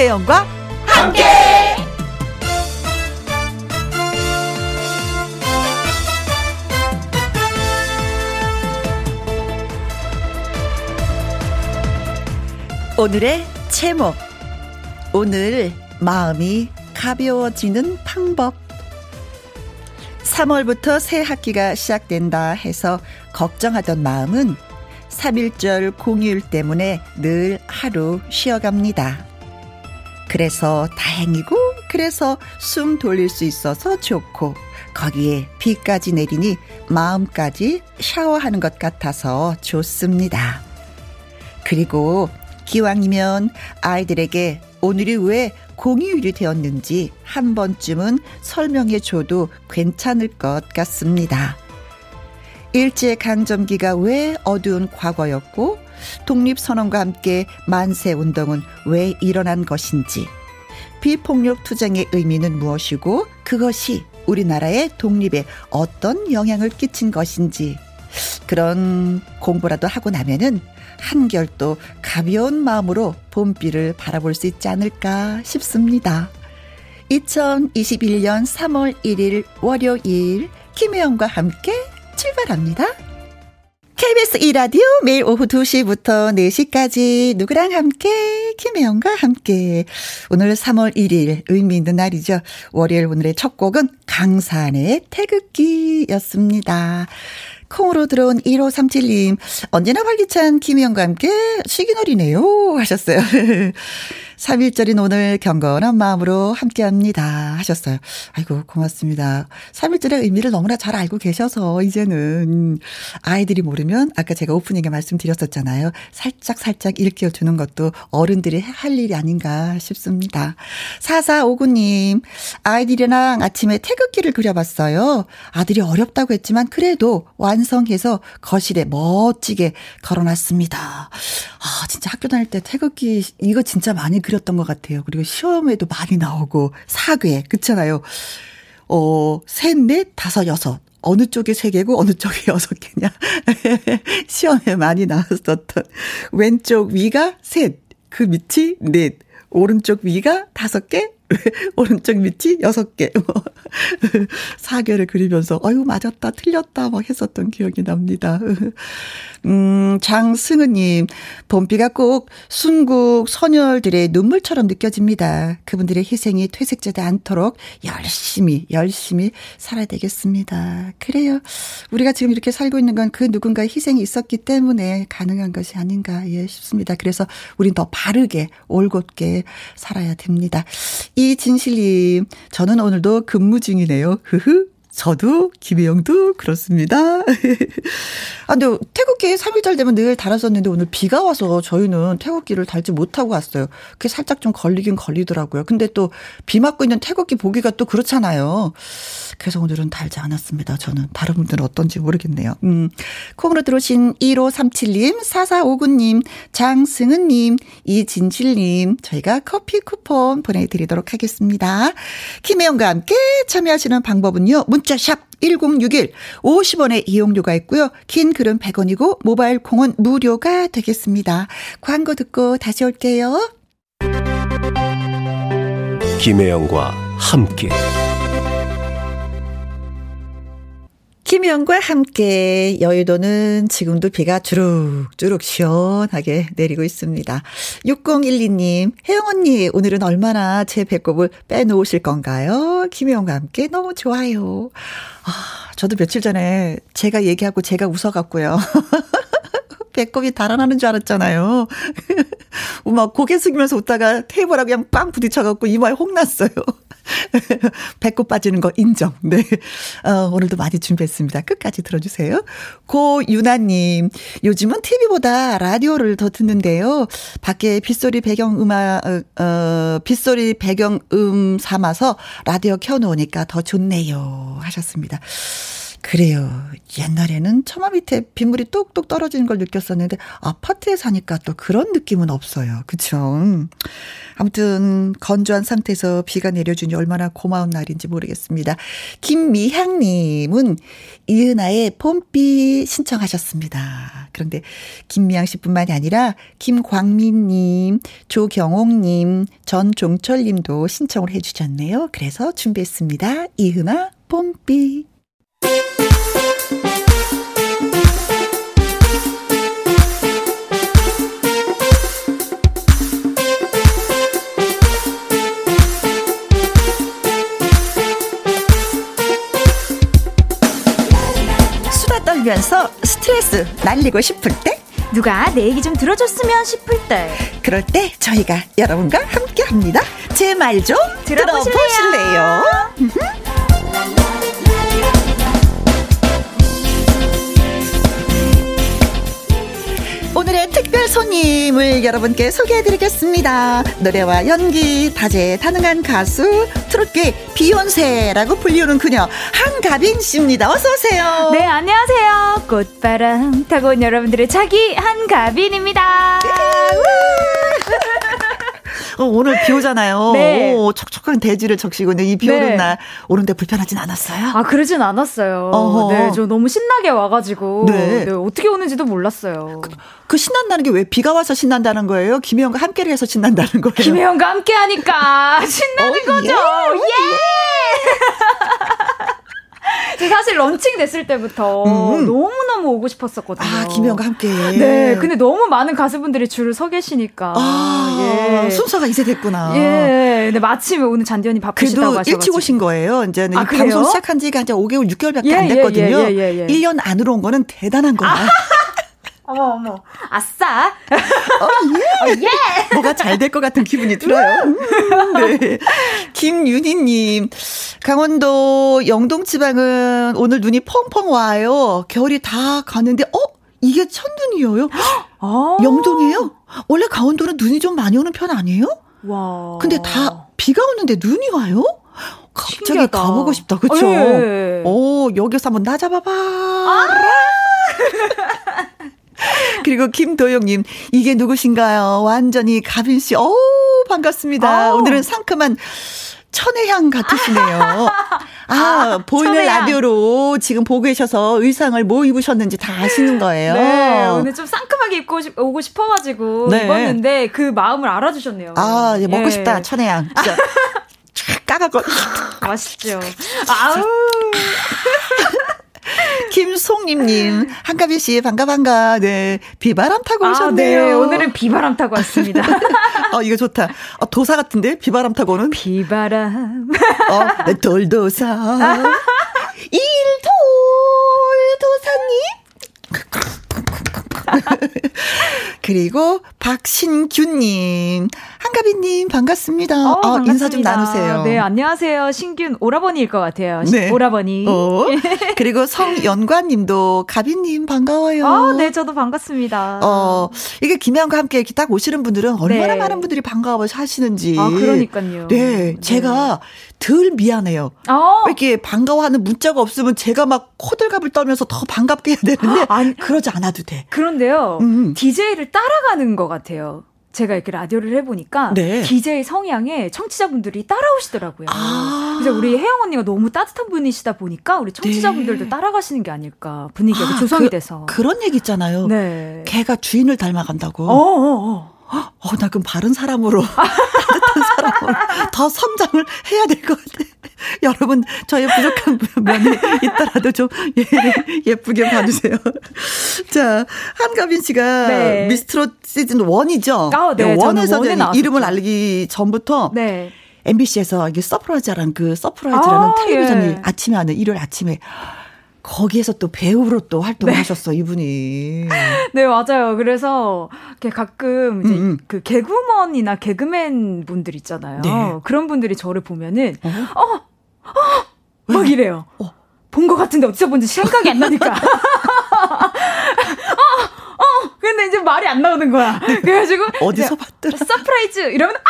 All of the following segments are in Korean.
김혜영과 함께. 오늘의 제목 오늘 마음이 가벼워지는 방법 3월부터 새 학기가 시작된다 해서 걱정하던 마음은 3일절 공휴일 때문에 늘 하루 쉬어갑니다. 그래서 다행이고 그래서 숨 돌릴 수 있어서 좋고 거기에 비까지 내리니 마음까지 샤워하는 것 같아서 좋습니다. 그리고 기왕이면 아이들에게 오늘이 왜 공휴일이 되었는지 한 번쯤은 설명해 줘도 괜찮을 것 같습니다. 일제강점기가 왜 어두운 과거였고 독립선언과 함께 만세 운동은 왜 일어난 것인지 비폭력 투쟁의 의미는 무엇이고 그것이 우리나라의 독립에 어떤 영향을 끼친 것인지 그런 공부라도 하고 나면은 한결 또 가벼운 마음으로 봄비를 바라볼 수 있지 않을까 싶습니다. 2021년 3월 1일 월요일 김혜영과 함께 출발합니다. KBS 2라디오 매일 오후 2시부터 4시까지 누구랑 함께 김혜영과 함께 오늘 3월 1일 의미 있는 날이죠. 월요일 오늘의 첫 곡은 강산의 태극기였습니다. 콩으로 들어온 1537님, 언제나 활기찬 김희영과 함께 시기놀이네요. 하셨어요. 3일절인 오늘 경건한 마음으로 함께 합니다. 하셨어요. 아이고, 고맙습니다. 3일절의 의미를 너무나 잘 알고 계셔서, 이제는. 아이들이 모르면, 아까 제가 오프닝에 말씀드렸었잖아요. 살짝, 살짝 일깨워주는 것도 어른들이 할 일이 아닌가 싶습니다. 4459님, 아이들이랑 아침에 태극기를 그려봤어요. 아들이 어렵다고 했지만, 그래도 완성해서 거실에 멋지게 걸어놨습니다. 아, 진짜 학교 다닐 때 태극기, 이거 진짜 많이 그 렸던 것 같아요. 그리고 시험에도 많이 나오고 사괴 그렇잖아요. 어, 셋, 넷, 다섯, 여섯. 어느 쪽이 세 개고 어느 쪽이 여섯 개냐. 시험에 많이 나왔었던 왼쪽 위가 셋, 그 밑이 넷, 오른쪽 위가 다섯 개, 오른쪽 밑이 여섯 개, 뭐. 사계를 그리면서, 어유 맞았다, 틀렸다, 막 했었던 기억이 납니다. 음, 장승은님, 봄비가 꼭 순국 선열들의 눈물처럼 느껴집니다. 그분들의 희생이 퇴색되지 않도록 열심히, 열심히 살아야 되겠습니다. 그래요. 우리가 지금 이렇게 살고 있는 건 그 누군가의 희생이 있었기 때문에 가능한 것이 아닌가, 예, 싶습니다. 그래서 우린 더 바르게, 올곧게 살아야 됩니다. 이진실님, 저는 오늘도 근무 중이네요. 흐흐. 저도 김혜영도 그렇습니다. 아 근데 태극기 3일절 되면 늘 달았었는데 오늘 비가 와서 저희는 태극기를 달지 못하고 왔어요. 그게 살짝 좀 걸리긴 걸리더라고요. 근데 또 비 맞고 있는 태극기 보기가 또 그렇잖아요. 그래서 오늘은 달지 않았습니다. 저는 다른 분들은 어떤지 모르겠네요. 음. 콩으로 들어오신 1537님, 4459님, 장승은 님, 이진실 님 저희가 커피 쿠폰 보내 드리도록 하겠습니다. 김혜영과 함께 참여하시는 방법은요. 문자 샵 1061 50원의 이용료가 있고요. 긴 글은 100원이고 모바일 콩은 무료가 되겠습니다. 광고 듣고 다시 올게요. 김혜영과 함께 김현과 함께 여의도는 지금도 비가 주룩주룩 시원하게 내리고 있습니다. 6012님, 혜영 언니, 오늘은 얼마나 제 배꼽을 빼놓으실 건가요? 김혜영과 함께 너무 좋아요. 아, 저도 며칠 전에 제가 얘기하고 제가 웃어갖고요. 배꼽이 달아나는 줄 알았잖아요. 막 고개 숙이면서 웃다가 테이블하고 그냥 빵 부딪혀갖고 이마에 홍났어요. 배꼽 빠지는 거 인정. 네. 어, 오늘도 많이 준비했습니다. 끝까지 들어주세요. 고유나님, 요즘은 TV보다 라디오를 더 듣는데요. 밖에 빗소리 배경 음악, 어, 어, 빗소리 배경음 삼아서 라디오 켜놓으니까 더 좋네요. 하셨습니다. 그래요. 옛날에는 처마 밑에 빗물이 뚝뚝 떨어지는 걸 느꼈었는데 아파트에 사니까 또 그런 느낌은 없어요. 그쵸? 아무튼 건조한 상태에서 비가 내려주니 얼마나 고마운 날인지 모르겠습니다. 김미향님은 이은아의 봄비 신청하셨습니다. 그런데 김미향 씨뿐만이 아니라 김광민님, 조경옥님, 전종철님도 신청을 해주셨네요. 그래서 준비했습니다. 이은아 봄비. 떨면서 스트레스 날리고 싶을 때 누가 내 얘기 좀 들어줬으면 싶을 때 그럴 때 저희가 여러분과 함께 합니다. 제 말 좀 들어보실래요? 들어보실래요? 오늘의 특별 손님을 여러분께 소개해드리겠습니다. 노래와 연기 다재다능한 가수 트롯계 비욘세라고 불리우는 그녀 한가빈 씨입니다. 어서 오세요. 네 안녕하세요. 꽃바람 타고 온 여러분들의 자기 한가빈입니다. 어, 오늘 비 오잖아요. 네. 오, 촉촉한 대지를 적시고 있는 이비 오는 네. 날 오는데 불편하진 않았어요? 아, 그러진 않았어요. 어허. 네, 저 너무 신나게 와가지고. 네. 네 어떻게 오는지도 몰랐어요. 그, 그 신난다는 게 왜 비가 와서 신난다는 거예요? 김혜영과 함께를 해서 신난다는 거예요? 김혜영과 함께 하니까 신나는 어, 거죠. 예! 예! 사실 런칭 됐을 때부터 음. 너무너무 오고 싶었었거든요. 아, 김혜영과 함께. 네. 근데 너무 많은 가수분들이 줄을 서 계시니까. 아, 예. 순서가 이제 됐구나. 예. 근데 마침 오늘 잔디 언니 바쁘시다고 하셔가지고. 일찍 오신 거예요. 이제 아, 방송 시작한 지가 이제 5개월, 6개월밖에 예, 안 예, 됐거든요. 예, 예, 예, 1년 안으로 온 거는 대단한 거야. 아. 어머 어머 아싸 어, 예. 어, 예. 뭐가 잘 될 것 같은 기분이 들어요. 음. 네. 김윤희님 강원도 영동 지방은 오늘 눈이 펑펑 와요. 겨울이 다 가는데 어 이게 첫눈이에요? 아. 영동이에요? 원래 강원도는 눈이 좀 많이 오는 편 아니에요? 와. 근데 다 비가 오는데 눈이 와요? 갑자기 신기하다. 가보고 싶다, 그쵸? 어, 예. 오, 여기서 한번 나 잡아봐. 아! 그리고 김도영님, 이게 누구신가요? 완전히 가빈씨, 어우, 반갑습니다. 오. 오늘은 상큼한 천혜향 같으시네요. 아, 보이는 천혜향. 라디오로 지금 보고 계셔서 의상을 뭐 입으셨는지 다 아시는 거예요. 네, 오늘 좀 상큼하게 입고 싶, 오고 싶어가지고 네. 입었는데 그 마음을 알아주셨네요. 아, 예, 먹고 예. 싶다, 천혜향. 진짜. 까갖고. 맛있죠. 아우. 김송님님, 한가비 씨, 반가, 반가. 네. 비바람 타고 아, 오셨네요. 네. 오늘은 비바람 타고 왔습니다. 어, 이거 좋다. 어, 도사 같은데? 비바람 타고 오는? 비바람. 어, 돌도사. 일돌 도사님. 그리고 박신규님, 한가비님 반갑습니다. 어, 어, 반갑습니다. 인사 좀 나누세요. 네, 안녕하세요. 신균 오라버니일 것 같아요. 네. 오라버니. 어. 그리고 성연관님도 가비님 반가워요. 아, 네, 저도 반갑습니다. 어, 이게 김혜영과 함께 이렇게 딱 오시는 분들은 얼마나 네. 많은 분들이 반가워 하시는지. 아, 그러니까요. 네, 네. 제가 덜 미안해요. 어. 이렇게 반가워하는 문자가 없으면 제가 막 코들갑을 떨면서 더 반갑게 해야 되는데 아니, 그러지 않아도 돼. 그런데요. 음. DJ를 따라가는 것 같아요. 제가 이렇게 라디오를 해보니까 네. DJ 성향에 청취자분들이 따라오시더라고요. 아~ 그래서 우리 혜영 언니가 너무 따뜻한 분이시다 보니까 우리 청취자분들도 네. 따라가시는 게 아닐까 분위기가 아, 조성이 그, 돼서 그런 얘기 있잖아요. 네. 개가 주인을 닮아간다고. 어어어. 어. 어, 나 그럼 바른 사람으로, 따뜻한 사람으로 더 성장을 해야 될 것 같아. 여러분, 저의 부족한 면이 있더라도 좀 예, 예쁘게 봐주세요. 자, 한가빈 씨가 네. 미스트롯 시즌 1이죠? 아, 네. 1에서 이름을 알리기 전부터 네. MBC에서 이게 서프라이즈라는 그 서프라이즈라는 아, 텔레비전이 예. 아침에 하는 일요일 아침에 거기에서 또 배우로 또 활동하셨어 네. 이분이. 네 맞아요. 그래서 가끔 이제 음, 음. 그 개그우먼이나 개그맨 분들 있잖아요. 네. 그런 분들이 저를 보면은 어, 어, 어! 막 이래요. 어. 본것 같은데 어디서 본지 생각이 안 나니까. 어, 어, 근데 이제 말이 안 나오는 거야. 네. 그래가지고 어디서 봤더라? 서프라이즈 이러면 아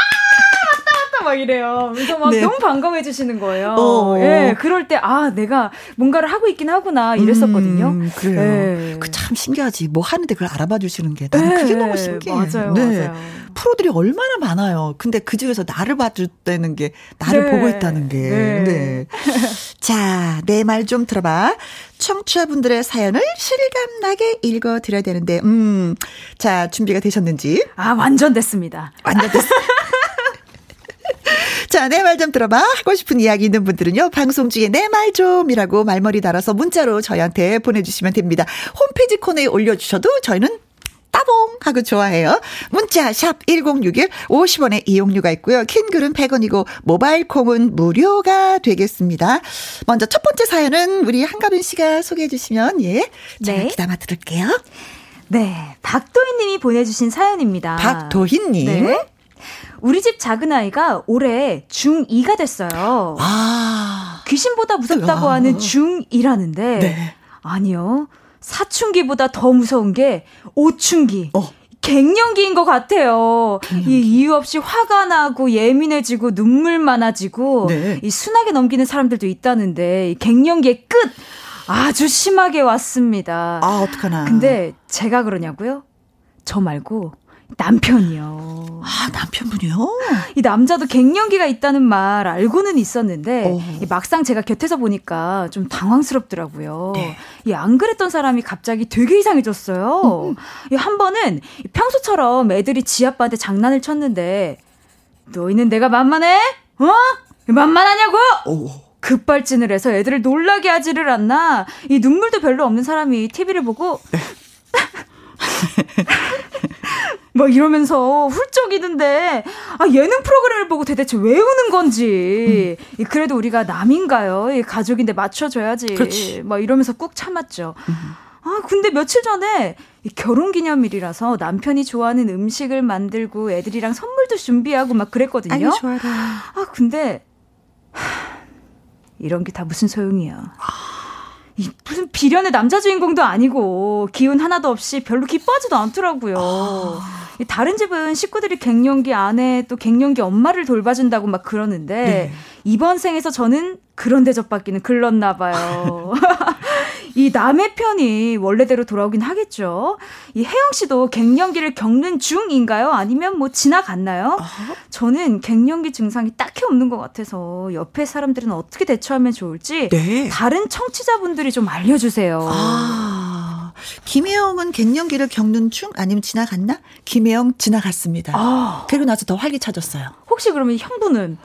막막 이래요. 그래서 막 네. 너무 반가워해 주시는 거예요. 어. 예, 그럴 때, 아, 내가 뭔가를 하고 있긴 하구나, 이랬었거든요. 음, 그래요. 네. 그참 신기하지. 뭐 하는데 그걸 알아봐 주시는 게. 나는 그게 너무 신기해. 맞아요, 네. 맞아요. 프로들이 얼마나 많아요. 근데 그 중에서 나를 봐줬다는 게, 나를 네. 보고 있다는 게. 네. 네. 자, 내 말 좀 들어봐. 청취자분들의 사연을 실감나게 읽어드려야 되는데, 음, 자, 준비가 되셨는지? 아, 완전 됐습니다. 완전 됐습니다. 자, 내 말 좀 들어봐. 하고 싶은 이야기 있는 분들은요, 방송 중에 내 말 좀이라고 말머리 달아서 문자로 저희한테 보내주시면 됩니다. 홈페이지 코너에 올려주셔도 저희는 따봉 하고 좋아해요. 문자 샵 1061 50원의 이용료가 있고요. 킹글은 100원이고 모바일 콩은 무료가 되겠습니다. 먼저 첫 번째 사연은 우리 한가빈 씨가 소개해 주시면 예. 네. 기다려 들을게요. 네. 박도희 님이 보내주신 사연입니다. 박도희 님. 네. 우리 집 작은 아이가 올해 중2가 됐어요. 아. 귀신보다 무섭다고 아. 하는 중2라는데. 네. 아니요. 사춘기보다 더 무서운 게 오춘기. 어. 갱년기인 것 같아요. 갱년기. 이 이유 없이 화가 나고 예민해지고 눈물 많아지고 네. 이 순하게 넘기는 사람들도 있다는데 이 갱년기의 끝 아주 심하게 왔습니다. 아 어떡하나. 근데 제가 그러냐고요? 저 말고 남편이요. 아, 남편분이요? 이 남자도 갱년기가 있다는 말 알고는 있었는데, 어. 막상 제가 곁에서 보니까 좀 당황스럽더라고요. 네. 이안 그랬던 사람이 갑자기 되게 이상해졌어요. 음. 한 번은 평소처럼 애들이 지 아빠한테 장난을 쳤는데, 너희는 내가 만만해? 어? 만만하냐고? 오. 급발진을 해서 애들을 놀라게 하지를 않나? 이 눈물도 별로 없는 사람이 TV를 보고, 네. 막 이러면서 훌쩍이는데 아 예능 프로그램을 보고 대체 왜 우는 건지 음. 그래도 우리가 남인가요? 가족인데 맞춰줘야지. 그렇지. 막 이러면서 꾹 참았죠. 음. 아 근데 며칠 전에 결혼 기념일이라서 남편이 좋아하는 음식을 만들고 애들이랑 선물도 준비하고 막 그랬거든요. 아유, 좋아라. 아 근데 하, 이런 게 다 무슨 소용이야. 아. 이 무슨 비련의 남자 주인공도 아니고 기운 하나도 없이 별로 기뻐하지도 않더라고요. 아. 다른 집은 식구들이 갱년기 아내 또 갱년기 엄마를 돌봐준다고 막 그러는데 네. 이번 생에서 저는 그런 대접받기는 글렀나 봐요. 이 남의 편이 원래대로 돌아오긴 하겠죠. 이 혜영 씨도 갱년기를 겪는 중인가요? 아니면 뭐 지나갔나요? 어? 저는 갱년기 증상이 딱히 없는 것 같아서 옆에 사람들은 어떻게 대처하면 좋을지 네. 다른 청취자분들이 좀 알려주세요. 아, 김혜영은 갱년기를 겪는 중 아니면 지나갔나? 김혜영 지나갔습니다. 아. 그리고 나서 더 활기차졌어요. 혹시 그러면 형부는?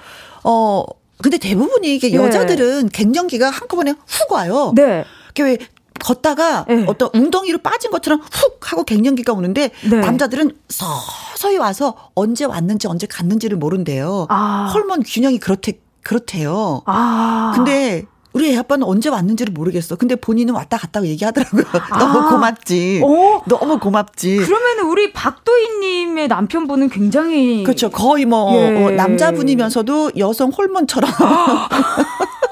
어, 근데 대부분이 이게 네. 여자들은 갱년기가 한꺼번에 훅 와요. 네. 왜 걷다가 네. 어떤 웅덩이로 빠진 것처럼 훅 하고 갱년기가 오는데 네. 남자들은 서서히 와서 언제 왔는지 언제 갔는지를 모른대요. 아. 호르몬 균형이 그렇대 그렇대요. 아. 근데 우리 애 아빠는 언제 왔는지를 모르겠어. 근데 본인은 왔다 갔다 얘기하더라고요. 아. 너무 고맙지. 어? 너무 고맙지. 그러면 우리 박도희님의 남편분은 굉장히 그렇죠. 거의 뭐 예. 어, 남자분이면서도 여성 호르몬처럼.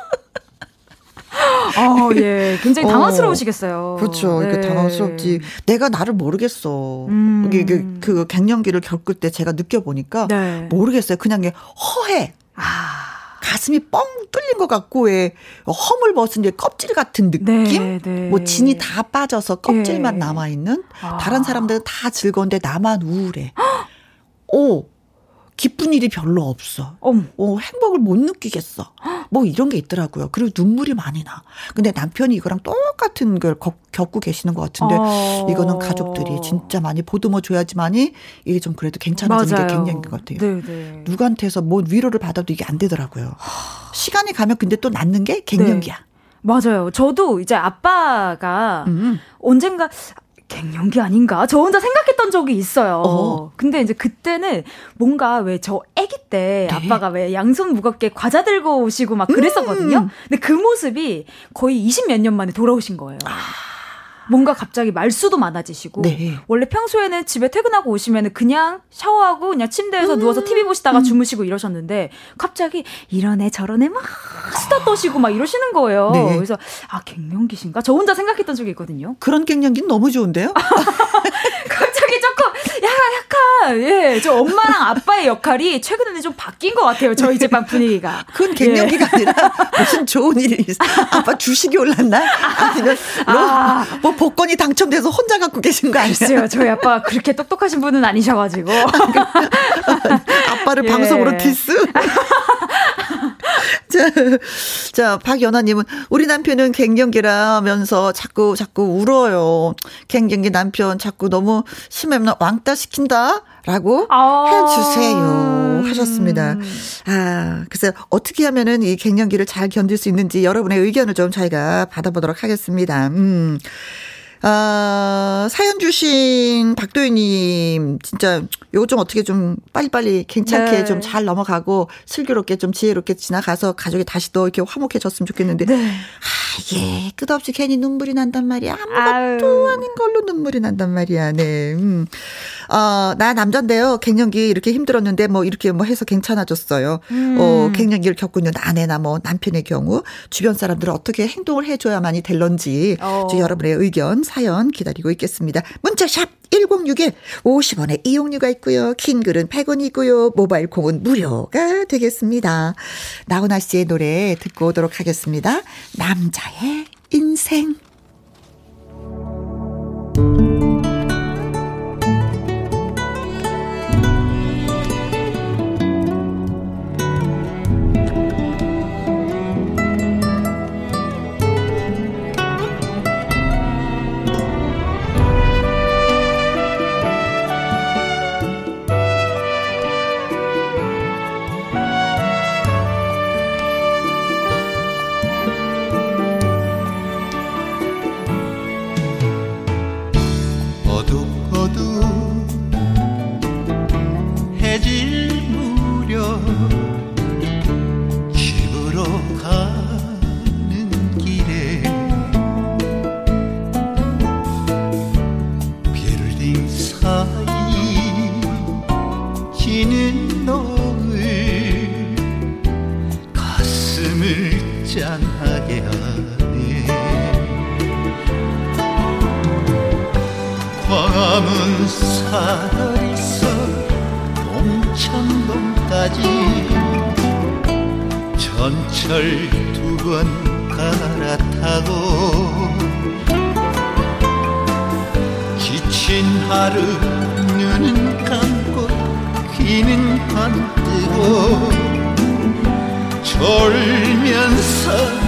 아, 예. 굉장히 당황스러우시겠어요. 어, 그렇죠. 네. 이게 당황스럽지. 내가 나를 모르겠어. 음. 이게 그, 그 갱년기를 겪을 때 제가 느껴보니까 네. 모르겠어요. 그냥 허해. 아. 가슴이 뻥 뚫린 것 같고 왜 허물 벗은 껍질 같은 느낌? 네, 네. 뭐 진이 다 빠져서 껍질만 네. 남아 있는 아. 다른 사람들은 다 즐거운데 나만 우울해. 오, 기쁜 일이 별로 없어. 어, 행복을 못 느끼겠어. 뭐 이런 게 있더라고요. 그리고 눈물이 많이 나. 근데 남편이 이거랑 똑같은 걸 겪고 계시는 것 같은데 어. 이거는 가족들이 진짜 많이 보듬어 줘야지만이 이게 좀 그래도 괜찮아지는. 게 굉장히 것 같아요. 네네. 네. 누구한테서 뭐 위로를 받아도 이게 안 되더라고요. 시간이 가면 근데 또 낫는 게 갱년기야. 네. 맞아요. 저도 이제 아빠가 음. 언젠가 갱년기 아닌가? 저 혼자 생각했던 적이 있어요. 어. 근데 이제 그때는 뭔가 왜 저 아기 때 네. 아빠가 왜 양손 무겁게 과자 들고 오시고 막 그랬었거든요. 음. 근데 그 모습이 거의 20 몇 년 만에 돌아오신 거예요. 아. 뭔가 갑자기 말수도 많아지시고 네. 원래 평소에는 집에 퇴근하고 오시면은 그냥 샤워하고 그냥 침대에서 음. 누워서 TV 보시다가 음. 주무시고 이러셨는데 갑자기 이런 애 저런 애막 수다 떠시고 막 이러시는 거예요. 네. 그래서 아 갱년기신가? 저 혼자 생각했던 적이 있거든요. 그런 갱년기는 너무 좋은데요? 약간 예, 저 엄마랑 아빠의 역할이 최근에는 좀 바뀐 것 같아요. 저희 집안 분위기가. 그건 갱년기가 예. 아니라 무슨 좋은 일이 있어. 아빠 주식이 올랐나? 아니면 아. 뭐 복권이 당첨돼서 혼자 갖고 계신 거 아니에요? 저희 아빠 그렇게 똑똑하신 분은 아니셔가지고. 아빠를 예. 방송으로 디스? 자, 자, 박연아님은 우리 남편은 갱년기라면서 자꾸 자꾸 울어요. 갱년기 남편 자꾸 너무 심하면 왕따 시킨다. 라고 아~ 해주세요. 하셨습니다. 아, 글쎄, 어떻게 하면은 이 갱년기를 잘 견딜 수 있는지 여러분의 의견을 좀 저희가 받아보도록 하겠습니다. 음. 아, 사연 주신 박도희님, 진짜 요거 좀 어떻게 좀 빨리빨리 괜찮게 네. 좀잘 넘어가고 슬기롭게 좀 지혜롭게 지나가서 가족이 다시 또 이렇게 화목해졌으면 좋겠는데. 네. 아, 예. 끝없이 괜히 눈물이 난단 말이야. 아무것도. 아닌 걸로 눈물이 난단 말이야. 네. 음. 어, 나 남잔데요. 갱년기 이렇게 힘들었는데 뭐 이렇게 뭐 해서 괜찮아졌어요. 음. 어, 갱년기를 겪고 있는 아내나 뭐 남편의 경우 주변 사람들은 어떻게 행동을 해줘야만이 될런지 어. 여러분의 의견 사연 기다리고 있겠습니다. 문자샵 1061 50원의 이용료가 있고요. 긴 글은 100원이고요. 모바일 콩은 무료가 되겠습니다. 나훈아 씨의 노래 듣고 오도록 하겠습니다. 남자의 인생. 남은 살아있어 동천동까지 전철 두 번 갈아타고 지친 하루 눈은 감고 귀는 안 뜨고 졸면서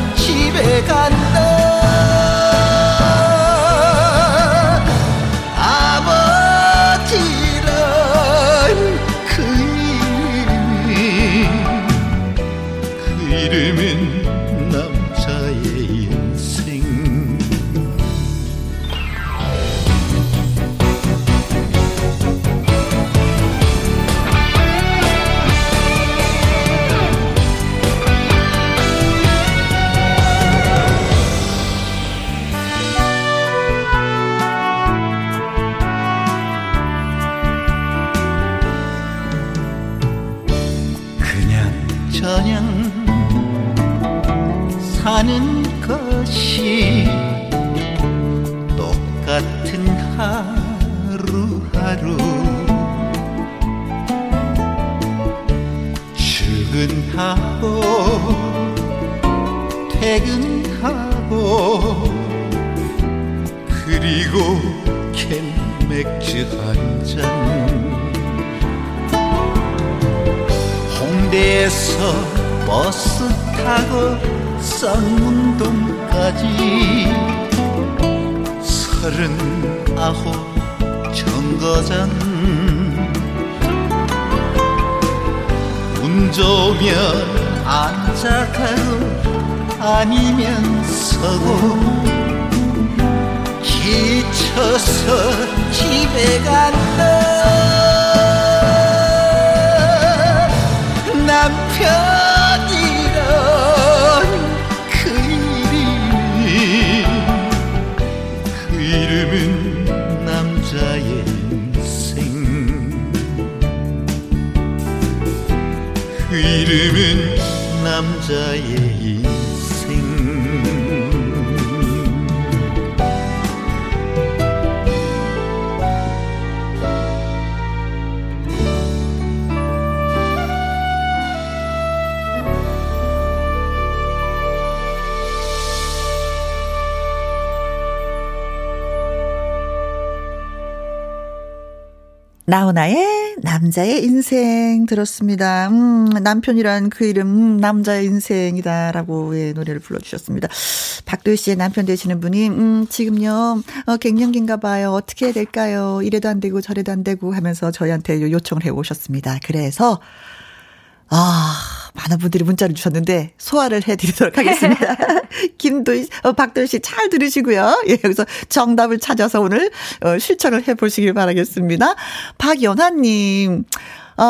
인생 들었습니다. 음, 남편이란 그 이름, 음, 남자의 인생이다라고 의 노래를 불러주셨습니다. 박도희 씨의 남편 되시는 분이, 음, 지금요, 어, 갱년기인가 봐요. 어떻게 해야 될까요? 이래도 안 되고 저래도 안 되고 하면서 저희한테 요청을 해 오셨습니다. 그래서, 아, 많은 분들이 문자를 주셨는데 소화를 해드리도록 하겠습니다. 김도희, 어, 박도희 씨 잘 들으시고요. 예, 여기서 정답을 찾아서 오늘 어, 실천을 해보시길 바라겠습니다. 박연아님, 어,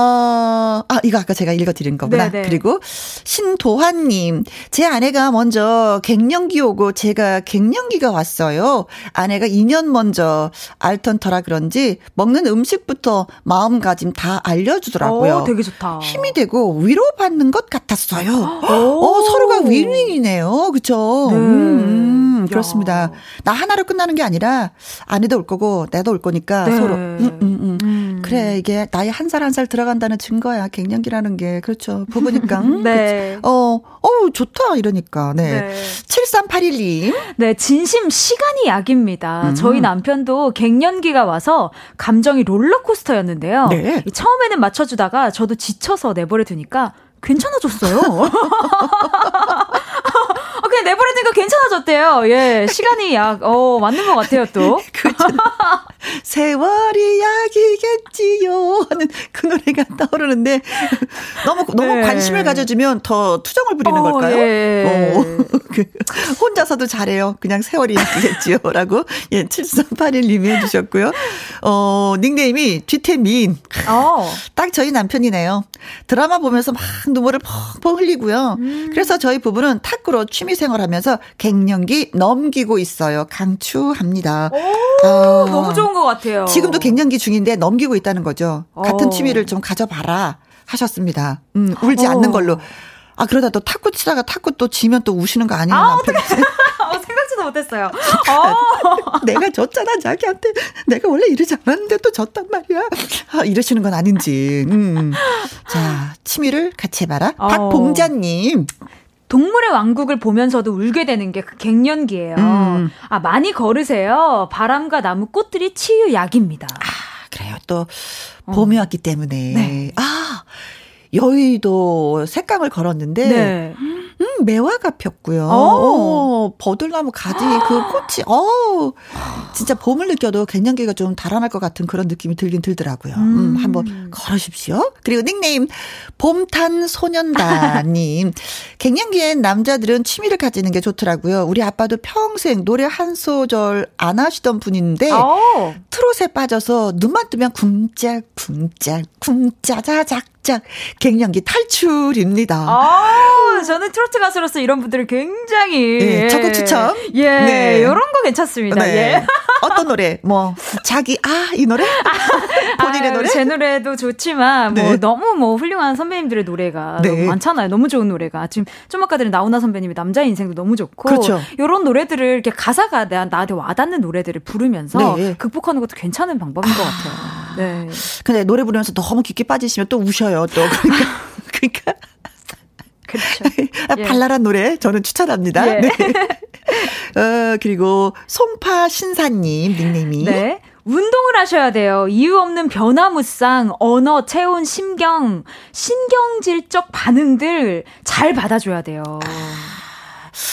아, 이거 아까 제가 읽어드린 거구나. 네네. 그리고 신도환님, 제 아내가 먼저 갱년기 오고 제가 갱년기가 왔어요. 아내가 2년 먼저 알턴터라 그런지 먹는 음식부터 마음가짐 다 알려주더라고요. 오, 되게 좋다. 힘이 되고 위로받는 것 같았어요. 어, 서로가 윈윈이네요. 그쵸? 네. 음, 그렇습니다. 나 하나로 끝나는 게 아니라 아내도 올 거고 나도 올 거니까 네. 서로. 음, 음, 음. 음. 그래, 이게 나이 한 살 한 살 들어간다는 증거야. 갱년기라는 게. 그렇죠. 부부니까. 음, 네. 어, 어, 좋다. 이러니까. 네. 네. 7381님. 네, 진심 시간이 약입니다. 음. 저희 남편도 갱년기가 와서 감정이 롤러코스터였는데요. 네. 처음에는 맞춰주다가 저도 지쳐서 내버려 두니까 괜찮아졌어요. 어, 그냥 내버려두니까 괜찮아졌대요. 예, 시간이 약, 어, 맞는 것 같아요, 또. 그렇죠. 세월이 약이겠지요 하는 그 노래가 떠오르는데 너무 너무 네. 관심을 가져주면 더 투정을 부리는 어, 걸까요? 예. 어, 그, 혼자서도 잘해요. 그냥 세월이 약이겠지요 라고 예 7381님이 해주셨고요. 어 닉네임이 뒤태민. 어. 딱 저희 남편이네요. 드라마 보면서 막 눈물을 펑펑 흘리고요. 음. 그래서 저희 부부는 탁구로 취미생 활하면서 갱년기 넘기고 있어요. 강추합니다. 오, 아. 너무 좋은 것 같아요. 지금도 갱년기 중인데 넘기고 있다는 거죠. 같은 어. 취미를 좀 가져봐라 하셨습니다. 음, 울지 어. 않는 걸로. 아 그러다 또 탁구 치다가 탁구 또 지면 또 우시는 거 아니에요 아, 남편? 어, 생각지도 못했어요. 어. 내가 졌잖아 자기한테. 내가 원래 이러지 않았는데 또 졌단 말이야. 아, 이러시는 건 아닌지. 음. 자 취미를 같이 해봐라. 어. 박봉자님. 동물의 왕국을 보면서도 울게 되는 게 그 갱년기예요. 음. 아 많이 걸으세요. 바람과 나무 꽃들이 치유약입니다. 아 그래요. 또 봄이 어. 왔기 때문에 네. 아 여의도 색강을 걸었는데 네. 음, 매화가 폈고요. 어, 버들나무 가지 그 꽃이 어 진짜 봄을 느껴도 갱년기가 좀 달아날 것 같은 그런 느낌이 들긴 들더라고요. 음, 음 한번 걸으십시오. 그리고 닉네임 봄탄 소년다님. 갱년기엔 남자들은 취미를 가지는 게 좋더라고요. 우리 아빠도 평생 노래 한 소절 안 하시던 분인데 오. 어. 트롯에 빠져서 눈만 뜨면 쿵짝 쿵짝 쿵짜자작 짝 갱년기 탈출입니다. 아, 저는 트로트 가수로서 이런 분들을 굉장히 네, 적극 추천. 예, 네. 이런 거 괜찮습니다. 네. 예. 어떤 노래? 뭐 자기 아 이 노래? 본인의 아, 노래? 제 노래도 좋지만 뭐 네. 너무 뭐 훌륭한 선배님들의 노래가 네. 너무 많잖아요. 너무 좋은 노래가 지금 좀 아까 들은 나훈아 선배님의 남자의 인생도 너무 좋고 그렇죠. 이런 노래들을 이렇게 가사가 나한테 와닿는 노래들을 부르면서 네. 극복하는 것도 괜찮은 방법인 아. 것 같아요. 네. 근데 노래 부르면서 너무 깊게 빠지시면 또 우셔요. 또 그러니까 그러니까 그렇죠. 예. 발랄한 노래 저는 추천합니다. 예. 네. 어, 그리고 송파 신사님 닉네임이 네. 운동을 하셔야 돼요. 이유 없는 변화무쌍, 언어, 체온, 심경, 신경질적 반응들 잘 받아줘야 돼요. 아.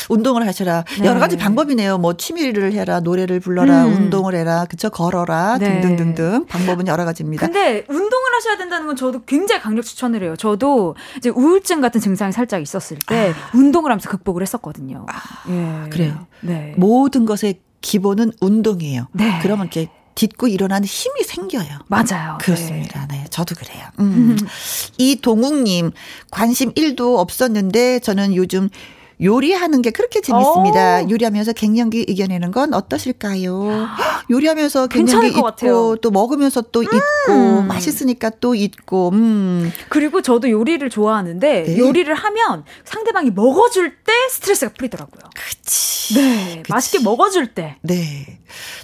운동을 하셔라. 네. 여러 가지 방법이네요. 뭐 취미를 해라, 노래를 불러라, 음. 운동을 해라, 그쵸 걸어라 네. 등등등등 방법은 여러 가지입니다. 근데 운동을 하셔야 된다는 건 저도 굉장히 강력 추천을 해요. 저도 이제 우울증 같은 증상이 살짝 있었을 때 아. 운동을 하면서 극복을 했었거든요. 아. 예. 그래요. 네. 모든 것의 기본은 운동이에요. 네. 그러면 이렇게 딛고 일어나는 힘이 생겨요. 맞아요. 그렇습니다. 네. 네 저도 그래요. 음. 이동욱님, 관심 1도 없었는데 저는 요즘 요리하는 게 그렇게 재밌습니다. 오. 요리하면서 갱년기 이겨내는 건 어떠실까요? 요리하면서 갱년기 있고 또 먹으면서 또 음. 있고 맛있으니까 또 있고 음. 그리고 저도 요리를 좋아하는데 네. 요리를 하면 상대방이 먹어줄 때 스트레스가 풀리더라고요. 그치. 네. 그치. 맛있게 먹어줄 때. 네.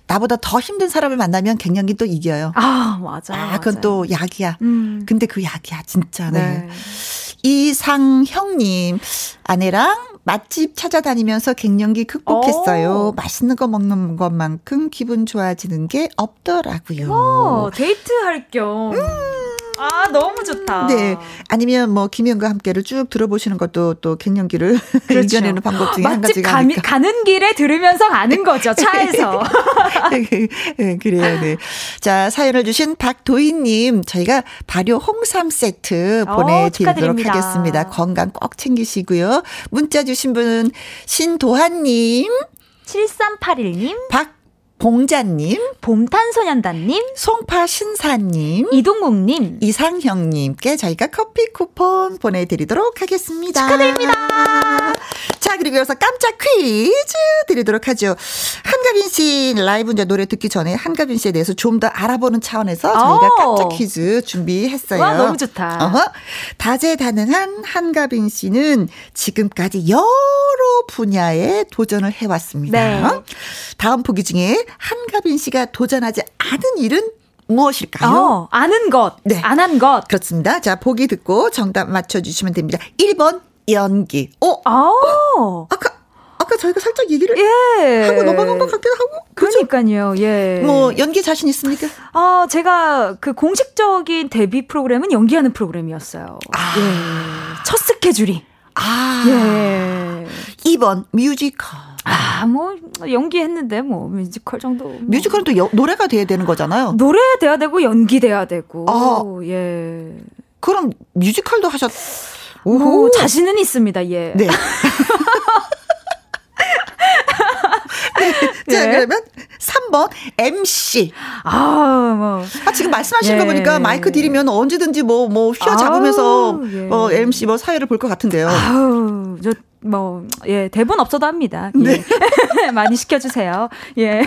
나보다 더 힘든 사람을 만나면 갱년기 또 이겨요. 아, 맞아. 아, 그건 맞아요. 또 약이야. 음. 근데 그 약이야, 진짜. 네. 네. 이상형님, 아내랑 맛집 찾아다니면서 갱년기 극복했어요. 오. 맛있는 거 먹는 것만큼 기분 좋아지는 게 없더라고요. 오, 데이트할 겸. 음. 아, 너무 좋다. 네. 아니면 뭐 김현과 함께를 쭉 들어보시는 것도 또 갱년기를 그렇죠. 이겨내는 방법 중에 한 가지가 가, 아닐까. 가는 길에 들으면서 가는 거죠. 차에서. 네, 그래요. 네. 자, 사연을 주신 박도희 님, 저희가 발효 홍삼 세트 어, 보내 드리도록 오, 하겠습니다. 건강 꼭 챙기시고요. 문자 주신 분은 신도한 님, 7381님, 박 봉자님, 봄탄소년단님, 송파신사님, 이동국님, 이상형님께 저희가 커피 쿠폰 보내드리도록 하겠습니다. 축하드립니다. 자, 그리고 여기서 깜짝 퀴즈 드리도록 하죠. 한가빈 씨 라이브 이제 노래 듣기 전에 한가빈 씨에 대해서 좀 더 알아보는 차원에서 저희가 깜짝 퀴즈 준비했어요. 와, 너무 좋다. 어허. 다재다능한 한가빈 씨는 지금까지 여러 분야에 도전을 해왔습니다. 네. 다음 보기 중에 한가빈 씨가 도전하지 않은 일은 무엇일까요? 어, 아는 것. 네. 안 한 것. 그렇습니다. 자, 보기 듣고 정답 맞춰주시면 됩니다. 1번, 연기. 어? 아. 아까, 아까 저희가 살짝 얘기를 예. 하고 넘어간 것 같기도 하고. 그렇죠? 그러니까요, 예. 뭐, 연기 자신 있습니까? 아, 제가 그 공식적인 데뷔 프로그램은 연기하는 프로그램이었어요. 아. 예. 첫 스케줄이. 아. 예. 2번, 뮤지컬. 아, 뭐 연기했는데 뭐 뮤지컬 정도. 뭐. 뮤지컬은 또 여, 노래가 돼야 되는 거잖아요. 노래 돼야 되고 연기 돼야 되고. 아, 예. 그럼 뮤지컬도 하셨. 오, 자신은 있습니다. 예. 네. 네. 자, 네. 그러면 3번 MC. 아, 뭐. 아, 지금 말씀하시는 예. 거 보니까 마이크 드리면 언제든지 뭐, 뭐, 휘어 잡으면서 예. 뭐, MC 뭐 사회를 볼 것 같은데요. 아우, 저 뭐, 예, 대본 없어도 합니다. 예. 네. 많이 시켜주세요. 예.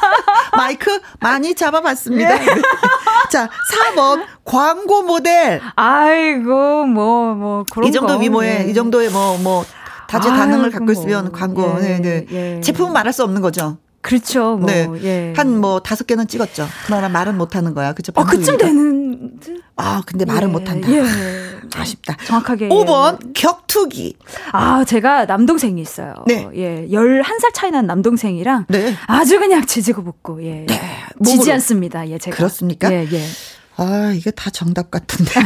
마이크 많이 잡아봤습니다. 예. 네. 자, 4번, 광고 모델. 아이고, 뭐, 뭐, 그런 이 정도 위모에, 예. 이 정도의 뭐, 뭐, 다재다능을 갖고 있으면 광고, 예, 네, 네. 예. 제품은 말할 수 없는 거죠. 그렇죠. 뭐, 네. 예. 한뭐 다섯 개는 찍었죠. 그러나 말은 못 하는 거야. 그죠? 어, 그쯤 되는. 아, 근데 말은 예. 못 한다. 예. 아쉽다. 정확하게. 5번 예. 격투기. 아, 제가 남동생이 있어요. 네. 예. 11살 차이 난 남동생이랑 네. 아주 그냥 지지고 볶고 예. 네. 지지 않습니다. 예, 제가. 그렇습니까? 예, 예. 아, 이게 다 정답 같은데.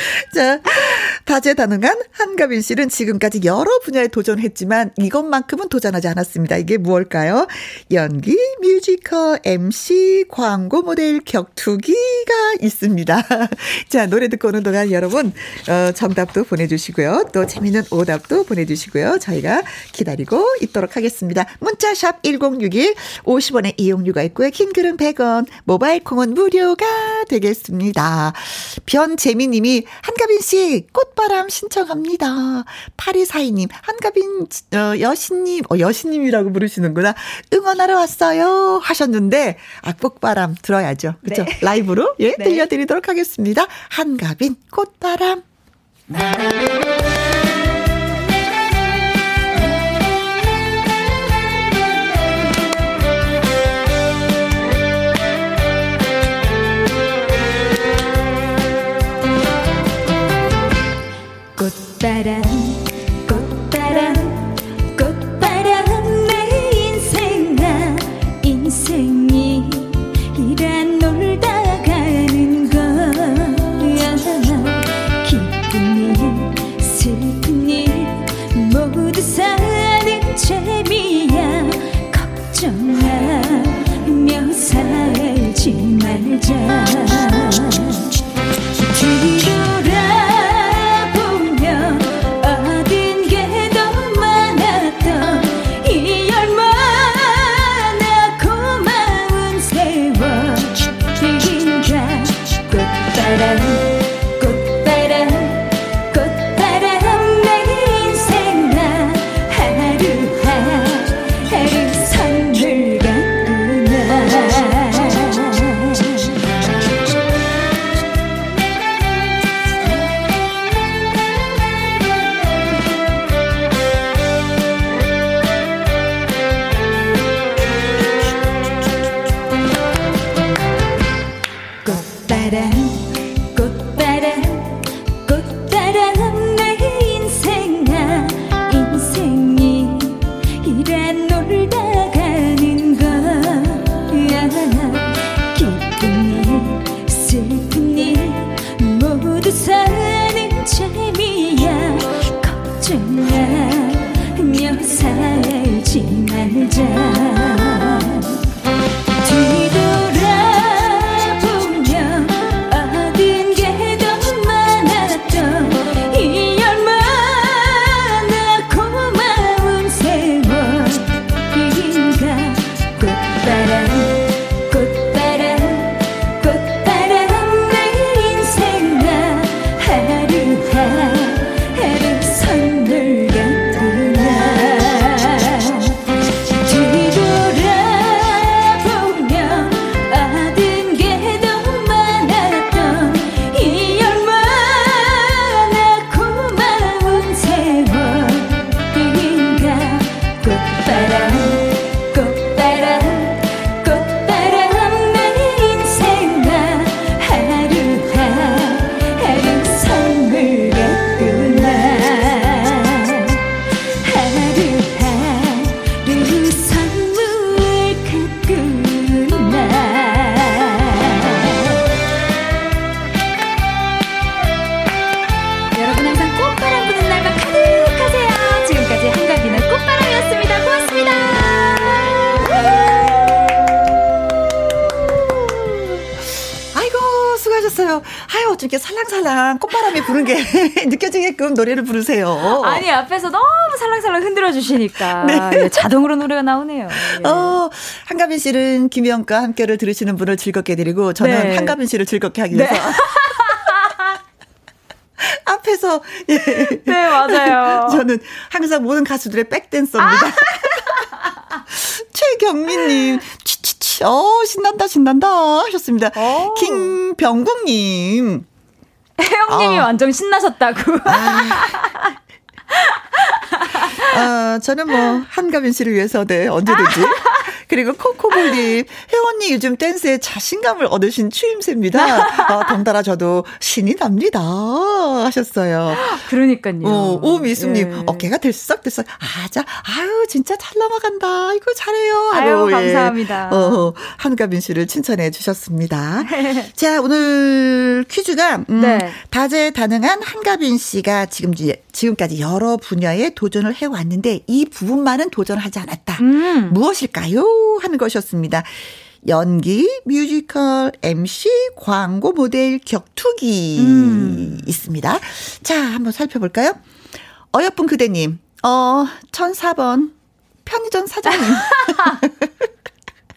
자, 다재다능한 한가빈 씨는 지금까지 여러 분야에 도전했지만 이것만큼은 도전하지 않았습니다. 이게 무엇일까요? 연기, 뮤지컬, MC, 광고 모델, 격투기가 있습니다. 자, 노래 듣고 오는 동안 여러분, 어, 정답도 보내주시고요. 또 재밌는 오답도 보내주시고요. 저희가 기다리고 있도록 하겠습니다. 문자샵 1061, 50원의 이용료가 있고요. 킹글은 100원, 모바일 콩은 무료가 되겠습니다. 변재미 님이 한가빈 씨 꽃바람 신청합니다. 8242님 한가빈 어, 여신님 어, 여신님이라고 부르시는구나. 응원하러 왔어요 하셨는데 아 꽃바람 들어야죠. 그렇죠? 네. 라이브로 예 네. 들려드리도록 하겠습니다. 한가빈 꽃바람. 꽃바람 꽃바람 꽃바람 내 인생 나 인생이 이란 놀다 가는 거야. 기쁜 일 슬픈 일 모두 사는 재미야. 걱정하며 살지 말자 알자 노래를 부르세요. 아니 앞에서 너무 살랑살랑 흔들어 주시니까 네. 예, 자동으로 노래가 나오네요. 예. 어, 한가빈 씨는 김영과 함께를 들으시는 분을 즐겁게 드리고 저는 네. 한가빈 씨를 즐겁게 하기 위해서 네. 앞에서 예. 네 맞아요. 저는 항상 모든 가수들의 백댄서입니다. 아! 최경민님, 치치치, 어, 신난다, 신난다 하셨습니다. 오. 어. 김병국님, 혜영님이 어. 완전 신나셨다고. 아, 저는 뭐 한가빈 씨를 위해서 네 언제든지. 그리고 코코볼님, 혜원님 요즘 댄스에 자신감을 얻으신 추임새입니다. 어, 덩달아 저도 신이 납니다. 하셨어요. 그러니까요. 어, 오미숙님, 예. 어깨가 들썩들썩. 아, 자, 아유, 진짜 잘 넘어간다. 이거 잘해요. 아유, 예. 감사합니다. 어, 한가빈 씨를 칭찬해 주셨습니다. 자, 오늘 퀴즈가, 음, 네. 다재다능한 한가빈 씨가 지금, 지금까지 여러 분야에 도전을 해왔는데 이 부분만은 도전하지 않았다. 음. 무엇일까요? 하는 것이었습니다. 연기, 뮤지컬, MC, 광고 모델, 격투기 음. 있습니다. 자, 한번 살펴볼까요? 어여쁜 그대님, 어, 1004번 편의점 사장님.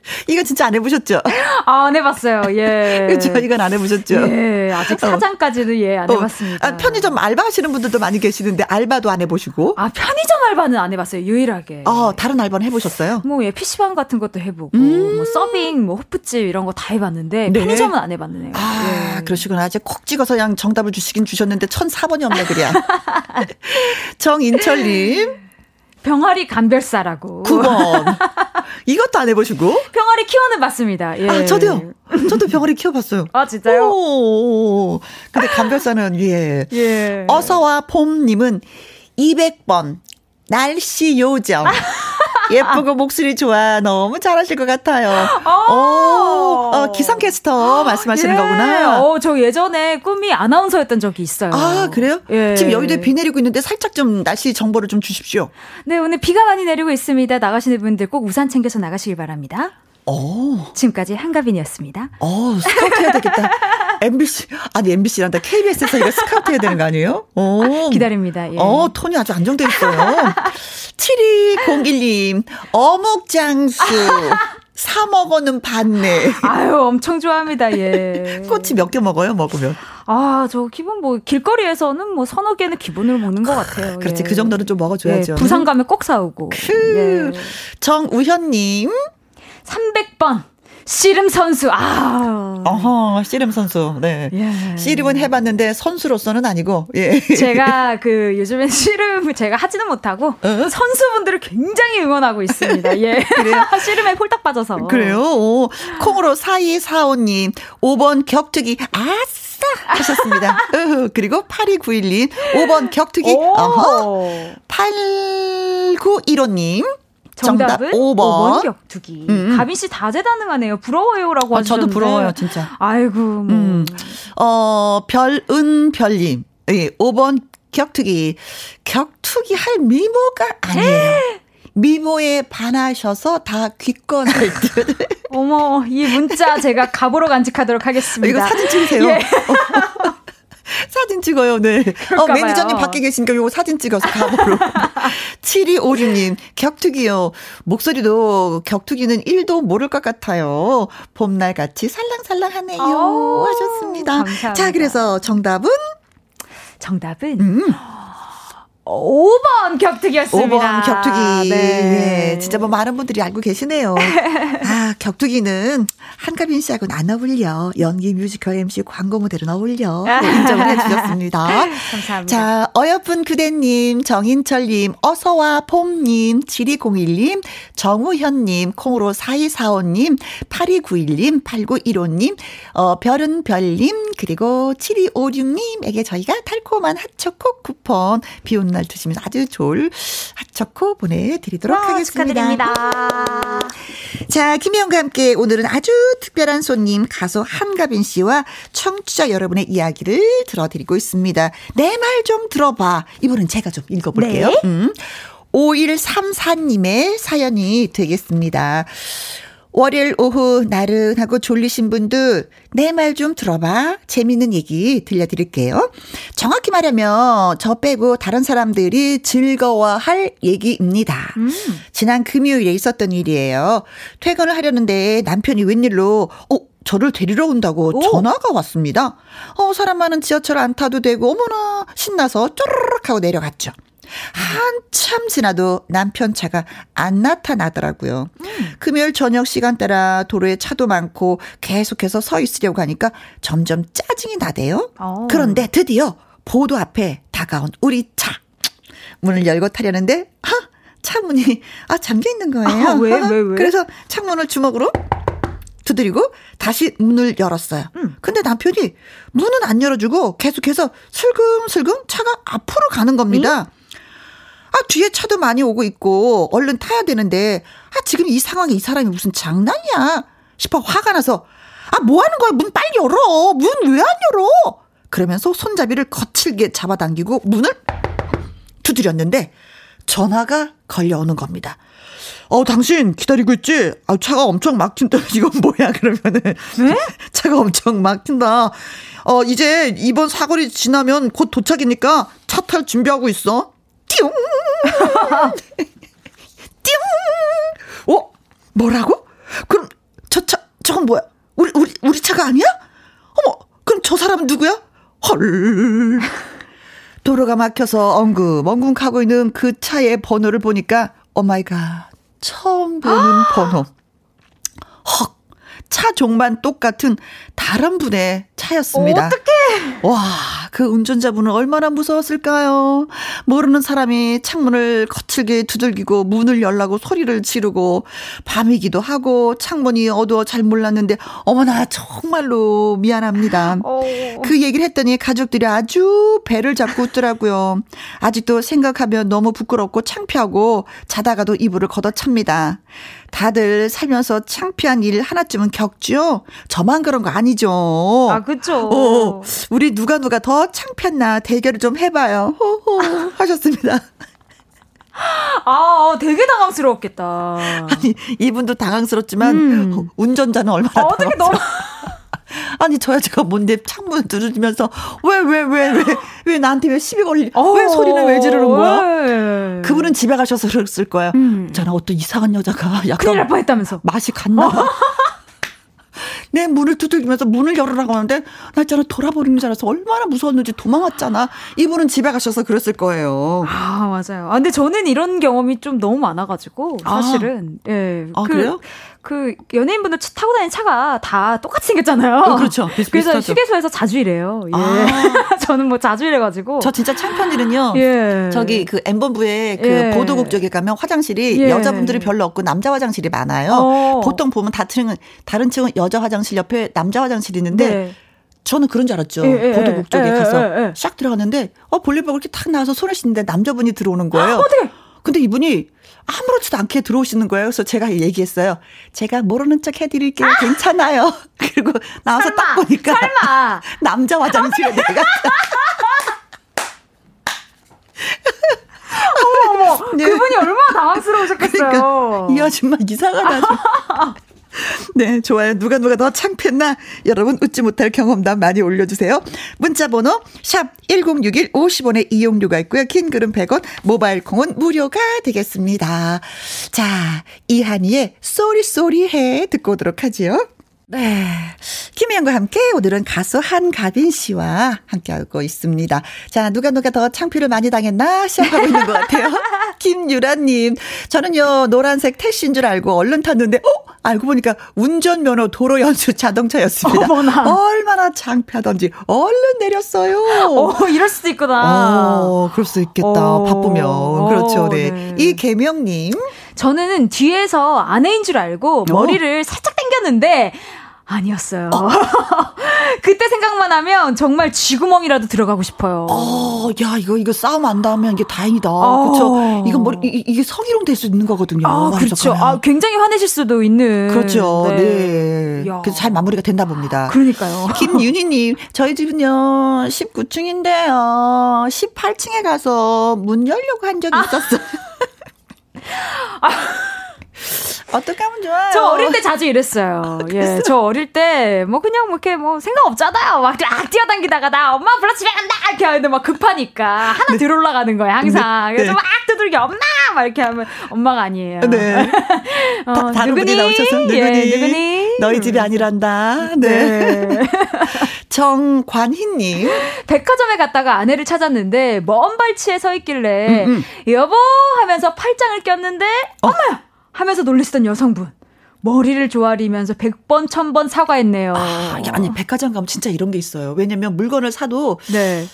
이거 진짜 안 해보셨죠? 아, 안 해봤어요. 예. 그렇죠. 이건 안 해보셨죠? 예. 아직 사장까지는 예, 안 어. 해봤습니다. 아, 편의점 알바 하시는 분들도 많이 계시는데 알바도 안 해보시고. 아, 편의점 알바는 안 해봤어요. 유일하게. 어, 다른 알바는 해보셨어요? 뭐, 예, PC방 같은 것도 해보고, 음~ 뭐, 서빙, 뭐, 호프집 이런 거 다 해봤는데, 네. 편의점은 안 해봤네요. 아, 예. 그러시구나. 이제 콕 찍어서 그냥 정답을 주시긴 주셨는데, 1004번이 없네, 그래. 정인철님. 병아리 감별사라고. 9번. 이것도 안 해보시고? 병아리 키워는 봤습니다. 예. 아, 저도요. 저도 병아리 키워봤어요. 아, 진짜요? 오. 근데 감별사는, 예. 예. 어서와 봄님은 200번. 날씨 요정. 예쁘고 목소리 좋아. 너무 잘하실 것 같아요. 어, 어 기상캐스터 말씀하시는 예. 거구나. 어, 저 예전에 꿈이 아나운서였던 적이 있어요. 아, 그래요? 예. 지금 여의도에 비 내리고 있는데 살짝 좀 날씨 정보를 좀 주십시오. 네, 오늘 비가 많이 내리고 있습니다. 나가시는 분들 꼭 우산 챙겨서 나가시길 바랍니다. 오. 지금까지 한가빈이었습니다. 어, 스카우트 해야 되겠다. MBC, 아니, MBC란다. KBS에서 이거 스카우트 해야 되는 거 아니에요? 오. 기다립니다. 예. 어, 톤이 아주 안정돼 있어요. 7201님, 어묵장수. 사 먹어는 봤네. 아유, 엄청 좋아합니다, 예. 꼬치 몇 개 먹어요, 먹으면? 아, 저 기본 뭐, 길거리에서는 뭐, 서너 개는 기본으로 먹는 것 같아요. 그렇지, 예. 그 정도는 좀 먹어줘야죠. 예, 부산 가면 꼭 사오고. 그, 예. 정우현님. 300번. 씨름 선수. 아. 어허, 씨름 선수. 네. 예. 씨름은 해봤는데 선수로서는 아니고, 예. 제가 그 요즘엔 씨름 제가 하지는 못하고 어? 선수분들을 굉장히 응원하고 있습니다. 예. 씨름에 폴딱 빠져서. 그래요? 오. 콩으로 4245님, 5번 격투기. 아싸! 하셨습니다. 그리고 8291님, 5번 격투기. 어허. 8915님. 정답은 5번. 5번 격투기. 음, 음. 가빈 씨 다재다능하네요. 부러워요라고 하셨는데. 아, 저도 부러워요, 진짜. 아이고. 뭐. 음. 어, 별은 별님. 예, 5번 격투기. 격투기 할 미모가 아니에요. 미모에 반하셔서 다 귀권할 듯. 어머, 이 문자 제가 갑으로 간직하도록 하겠습니다. 이거 사진 찍으세요. 예. 사진 찍어요, 네. 어, 매니저님 밖에 계시니까 요거 사진 찍어서 가보로. 7256님, 격투기요. 목소리도 격투기는 1도 모를 것 같아요. 봄날 같이 살랑살랑하네요. 하셨습니다. 감사합니다. 자, 그래서 정답은? 정답은? 음. 5번 격투기였습니다. 5번 격투기. 네. 예, 진짜 뭐 많은 분들이 알고 계시네요. 아, 격투기는 한가빈 씨하고는 안 어울려. 연기 뮤지컬 MC 광고 모델은 어울려. 네, 인정을 해주셨습니다. 감사합니다. 자, 어여쁜 그대님, 정인철님, 어서와 봄님, 7201님, 정우현님, 콩으로 4245님, 8291님, 8915님, 어, 별은 별님, 그리고 7256님에게 저희가 달콤한 핫초코 쿠폰 비 온날 드시면 아주 좋을 핫초코 보내드리도록 와, 하겠습니다. 축하드립니다. 자, 김혜영과 함께 오늘은 아주 특별한 손님 가수 한가빈 씨와 청취자 여러분의 이야기를 들어드리고 있습니다. 내 말 좀 들어봐. 이번엔 제가 좀 읽어볼게요. 네. 음. 5134님의 사연이 되겠습니다. 월요일 오후 나른하고 졸리신 분들 내 말 좀 들어봐. 재밌는 얘기 들려드릴게요. 정확히 말하면 저 빼고 다른 사람들이 즐거워할 얘기입니다. 음. 지난 금요일에 있었던 일이에요. 퇴근을 하려는데 남편이 웬일로 어 저를 데리러 온다고 오. 전화가 왔습니다. 어 사람 많은 지하철 안 타도 되고 어머나 신나서 쪼르륵 하고 내려갔죠. 한참 지나도 남편 차가 안 나타나더라고요. 음. 금요일 저녁 시간대라 도로에 차도 많고 계속해서 서 있으려고 하니까 점점 짜증이 나대요. 오. 어. 그런데 드디어 보도 앞에 다가온 우리 차. 문을 열고 타려는데, 하! 차문이, 아, 잠겨 있는 거예요. 아, 왜, 왜, 왜? 그래서 창문을 주먹으로 두드리고 다시 문을 열었어요. 음. 근데 남편이 문은 안 열어주고 계속해서 슬금슬금 차가 앞으로 가는 겁니다. 음? 아, 뒤에 차도 많이 오고 있고, 얼른 타야 되는데, 아, 지금 이 상황에 이 사람이 무슨 장난이야? 싶어 화가 나서, 아, 뭐 하는 거야? 문 빨리 열어! 문 왜 안 열어? 그러면서 손잡이를 거칠게 잡아당기고 문을 두드렸는데, 전화가 걸려오는 겁니다. 어, 당신 기다리고 있지? 아, 차가 엄청 막힌다. 이건 뭐야, 그러면은. 네? 차가 엄청 막힌다. 어, 이제 이번 사거리 지나면 곧 도착이니까 차 탈 준비하고 있어. 띠용! 띠용! 어? 뭐라고? 그럼 저 차, 저건 뭐야? 우리, 우리, 우리 차가 아니야? 어머, 그럼 저 사람은 누구야? 헐. 도로가 막혀서 엉금엉금 가고 있는 그 차의 번호를 보니까, oh my god, 처음 보는 번호. 헉. 차 종만 똑같은 다른 분의 차였습니다. 어떡해! 와, 그 운전자분은 얼마나 무서웠을까요? 모르는 사람이 창문을 거칠게 두들기고 문을 열라고 소리를 지르고 밤이기도 하고 창문이 어두워 잘 몰랐는데 어머나 정말로 미안합니다. 어. 그 얘기를 했더니 가족들이 아주 배를 잡고 웃더라고요. 아직도 생각하면 너무 부끄럽고 창피하고 자다가도 이불을 걷어찹니다. 다들 살면서 창피한 일 하나쯤은 겪죠? 저만 그런 거 아니죠? 아, 그쵸. 어, 우리 누가 누가 더 창피했나 대결을 좀 해봐요. 호호 하셨습니다. 아, 어, 되게 당황스러웠겠다. 아니, 이분도 당황스럽지만, 음. 운전자는 얼마나. 아, 어떻게 너무. 아니 저 여자가 뭔데 창문을 두드리면서 왜왜 왜 왜 왜 나한테 왜 시비 걸리 어, 왜 소리는 왜 지르는 거야? 왜. 그분은 집에 가셔서 그랬을 거야. 음. 저는 어떤 이상한 여자가 약간 큰일 날 뻔했다면서 맛이 갔나 봐. 내 문을 두들기면서 문을 열으라고 하는데 나 있잖아 돌아버리는 줄 알아서 얼마나 무서웠는지 도망왔잖아. 이분은 집에 가셔서 그랬을 거예요. 아 맞아요. 아 근데 저는 이런 경험이 좀 너무 많아가지고 사실은 아. 예. 아, 그, 그래요? 그 연예인분들 타고 다니는 차가 다 똑같이 생겼잖아요. 어, 그렇죠. 그래서 휴게소에서 자주 이래요. 예. 아. 저는 뭐 자주 이래가지고. 저 진짜 창피한 일은요. 예. 저기 그 엠본부에 그 예. 보도국 쪽에 가면 화장실이 예. 여자분들이 별로 없고 남자 화장실이 많아요. 어. 보통 보면 다른 다른 층은 여자 화장실 옆에 남자 화장실이 있는데. 네. 저는 그런 줄 알았죠. 예, 예, 보도국 쪽에 예, 가서 싹 들어갔는데 어 볼일 보고 이렇게 탁 나와서 손을 씻는데 남자분이 들어오는 거예요. 어떻게? 근데 이분이 아무렇지도 않게 들어오시는 거예요. 그래서 제가 얘기했어요. 제가 모르는 척 해드릴게요. 아! 괜찮아요. 그리고 나와서 설마, 딱 보니까 설마. 남자 화장실에 내가 어머, 어머. 네. 그분이 얼마나 당황스러우셨겠어요. 그러니까 이 아줌마 이상하다. 네, 좋아요. 누가 누가 더 창피했나? 여러분 웃지 못할 경험담 많이 올려주세요. 문자 번호 샵 1061 50원의 이용료가 있고요. 긴 글은 100원, 모바일 콩은 무료가 되겠습니다. 자, 이한이의 Sorry Sorry 해 듣고 오도록 하지요. 네. 김혜영과 함께 오늘은 가수 한가빈 씨와 함께하고 있습니다. 자, 누가 누가 더 창피를 많이 당했나 시작하고 있는 것 같아요. 김유라님, 저는요, 노란색 택시인 줄 알고 얼른 탔는데, 어? 알고 보니까 운전면허 도로 연수 자동차였습니다. 어머나. 얼마나 창피하던지 얼른 내렸어요. 어, 이럴 수도 있구나. 어, 그럴 수 있겠다. 어, 바쁘면. 어, 그렇죠. 네. 네. 이 개명님. 저는 뒤에서 아내인 줄 알고 머리를 어. 살짝 당겼는데 아니었어요. 어. 그때 생각만 하면 정말 쥐구멍이라도 들어가고 싶어요. 어, 야, 이거, 이거 싸움 안 닿으면 이게 다행이다. 어. 그렇죠. 이건 뭐, 이, 이게 성희롱 될 수 있는 거거든요. 아, 그렇죠. 아, 굉장히 화내실 수도 있는. 그렇죠. 네. 네. 그래서 잘 마무리가 된다 봅니다. 그러니까요. 김윤희님, 저희 집은요, 19층인데요, 18층에 가서 문 열려고 한 적이 있었어요. 아. 어떻게 하면 좋아요? 저 어릴 때 자주 이랬어요. 아, 예, 저 어릴 때 뭐 그냥 뭐 이렇게 뭐 생각 없잖아요. 막 아, 뛰어당기다가 나 엄마 불러 집에 간다 이렇게 하는데 막 급하니까 하나 네. 들어 올라가는 거예요 항상. 네. 그래서 네. 막 두들겨 엄마 막 이렇게 하면 엄마가 아니에요. 네. 어, 다, 다른 누구니? 나오셔서 누구니? 예, 누구니? 너희 집이 아니란다. 네. 네. 정관희님. 백화점에 갔다가 아내를 찾았는데 먼 발치에 서 있길래 음, 음. 여보 하면서 팔짱을 꼈는데 어. 엄마야. 하면서 놀리시던 여성분. 머리를 조아리면서 100번, 1000번 사과했네요. 아, 아니, 백화점 가면 진짜 이런 게 있어요. 왜냐면 물건을 사도 네.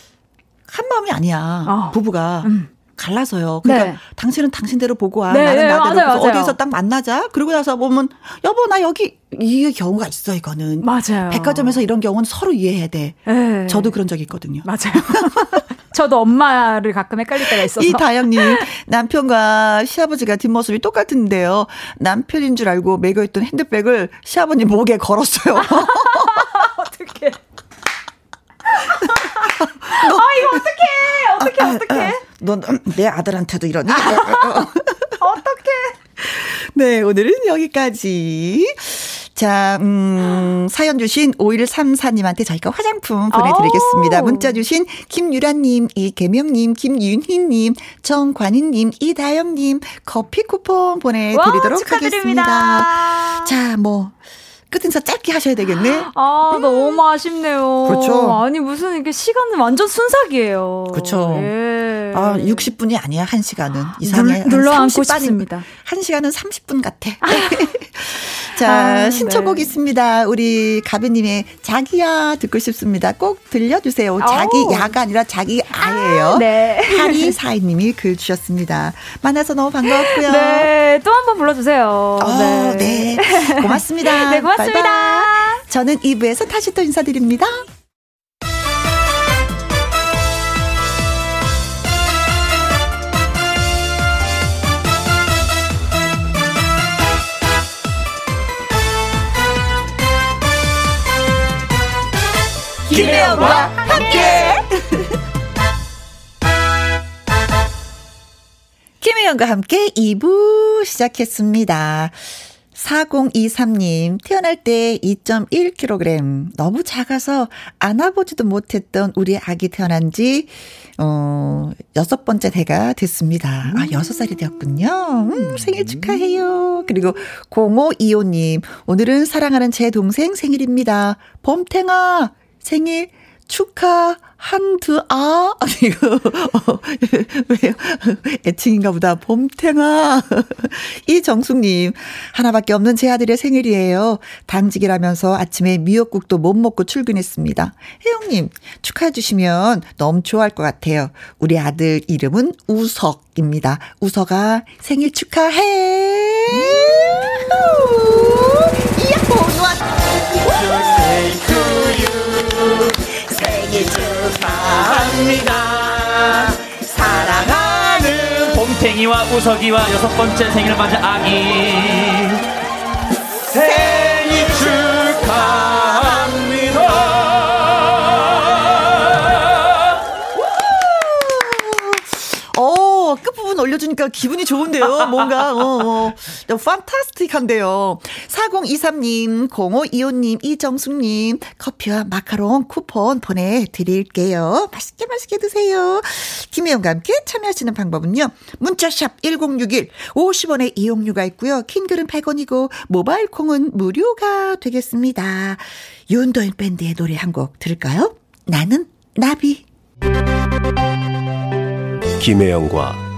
한 마음이 아니야. 어. 부부가. 음. 갈라서요. 그러니까 네. 당신은 당신대로 보고 와. 네, 나는 네, 나대로 맞아요, 맞아요. 어디에서 딱 만나자. 그러고 나서 보면 여보 나 여기 이 경우가 있어 이거는. 맞아요. 백화점에서 이런 경우는 서로 이해해야 돼. 네. 저도 그런 적이 있거든요. 맞아요. 저도 엄마를 가끔 헷갈릴 때가 있어서. 이다영님 남편과 시아버지가 뒷모습이 똑같은데요. 남편인 줄 알고 매겨 있던 핸드백을 시아버님 목에 걸었어요. 어떻게? 아 이거 어떡해 어떡해 아, 어떡해 아, 너내 아들한테도 이러니 어떡해 네 오늘은 여기까지 자, 음, 사연 주신 5134님한테 저희가 화장품 보내드리겠습니다. 문자 주신 김유라님, 이계명님, 김윤희님, 정관희님, 이다영님, 커피 쿠폰 보내드리도록 와, 하겠습니다. 자, 뭐, 끝 인사 짧게 하셔야 되겠네. 아, 음. 너무 아쉽네요. 그렇죠. 아니, 무슨 이게 시간은 완전 순삭이에요. 그렇죠. 예. 아, 60분이 아니야, 1시간은. 이상해. 눌러 앉고 싶습니다. 1시간은 30분 같아. 자, 아, 신청곡 네. 있습니다. 우리 가비님의 자기야 듣고 싶습니다. 꼭 들려주세요. 자기 야가 아니라 자기 아예요. 아, 네. 하리 사이님이 글 주셨습니다. 만나서 너무 반가웠고요. 네, 또 한 번 불러주세요. 어, 네. 네. 고맙습니다. 네, 고맙습니다. 바이바이. 저는 2부에서 다시 또 인사드립니다. 김혜영과 함께. 김혜영과 함께 2부 시작했습니다. 4023님, 태어날 때 2.1kg. 너무 작아서 안아보지도 못했던 우리 아기 태어난 지, 어, 여섯 번째 대가 됐습니다. 아, 여섯 살이 되었군요. 음, 생일 축하해요. 그리고 0525님, 오늘은 사랑하는 제 동생 생일입니다. 봄탱아, 생일 축하 한드 아. 이거 어, 왜요 애칭인가 보다. 봄탱아. 이정숙님 하나밖에 없는 제 아들의 생일이에요. 당직이라면서 아침에 미역국도 못 먹고 출근했습니다. 혜영님 축하해 주시면 너무 좋아할 것 같아요. 우리 아들 이름은 우석입니다. 우석아 생일 축하해. 이야호 좋아 생일 축하합니다. 사랑하는 봄탱이와 우석이와 여섯 번째 생일 맞은 아기 어, 끝부분 올려주니까 기분이 좋은데요. 뭔가, 어, 어. 판타스틱한데요. 4023님, 0525님, 이정숙님, 커피와 마카롱 쿠폰 보내드릴게요. 맛있게 맛있게 드세요. 김혜영과 함께 참여하시는 방법은요. 문자샵 1061, 50원의 이용료가 있고요. 킹글은 100원이고, 모바일 콩은 무료가 되겠습니다. 윤도현 밴드의 노래 한 곡 들을까요? 나는 나비. 김혜영과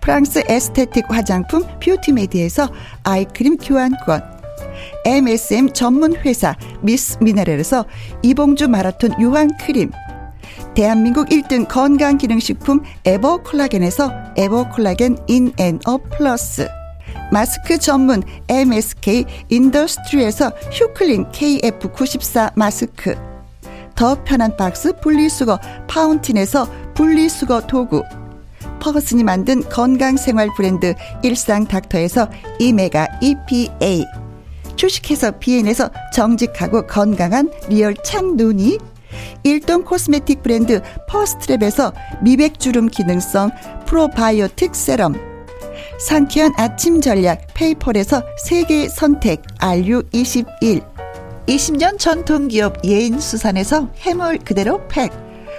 프랑스 에스테틱 화장품 뷰티메디에서 아이크림 교환권, MSM 전문 회사 미스 미네랄에서 이봉주 마라톤 유황 크림, 대한민국 1등 건강기능식품 에버콜라겐에서 에버콜라겐 인앤업 플러스, 마스크 전문 MSK 인더스트리에서 휴클린 KF94 마스크, 더 편한 박스 분리수거 파운틴에서 분리수거 도구, 퍼거슨이 만든 건강생활 브랜드 일상닥터에서 이메가 EPA 주식회사 비엔에서 정직하고 건강한 리얼 참눈이 일동 코스메틱 브랜드 퍼스트랩에서 미백주름 기능성 프로바이오틱 세럼 상쾌한 아침 전략 페이펄에서 세계 선택 RU21 20년 전통기업 예인수산에서 해물 그대로 팩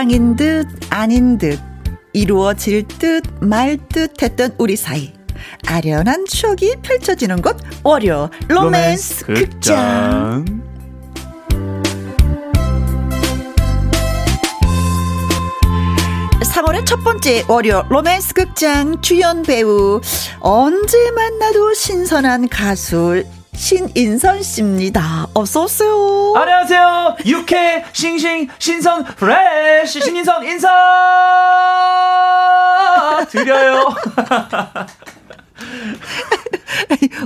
사랑인 듯 아닌 듯 이루어질 듯 말 듯 했던 우리 사이 아련한 추억이 펼쳐지는 곳 월요 로맨스, 로맨스 극장. 극장. 3월의 첫 번째 월요 로맨스 극장 주연 배우 언제 만나도 신선한 가수 신인선 씨입니다. 어서 오세요. 안녕하세요. 육회 싱싱 신선 프레쉬 신인선 인사 드려요.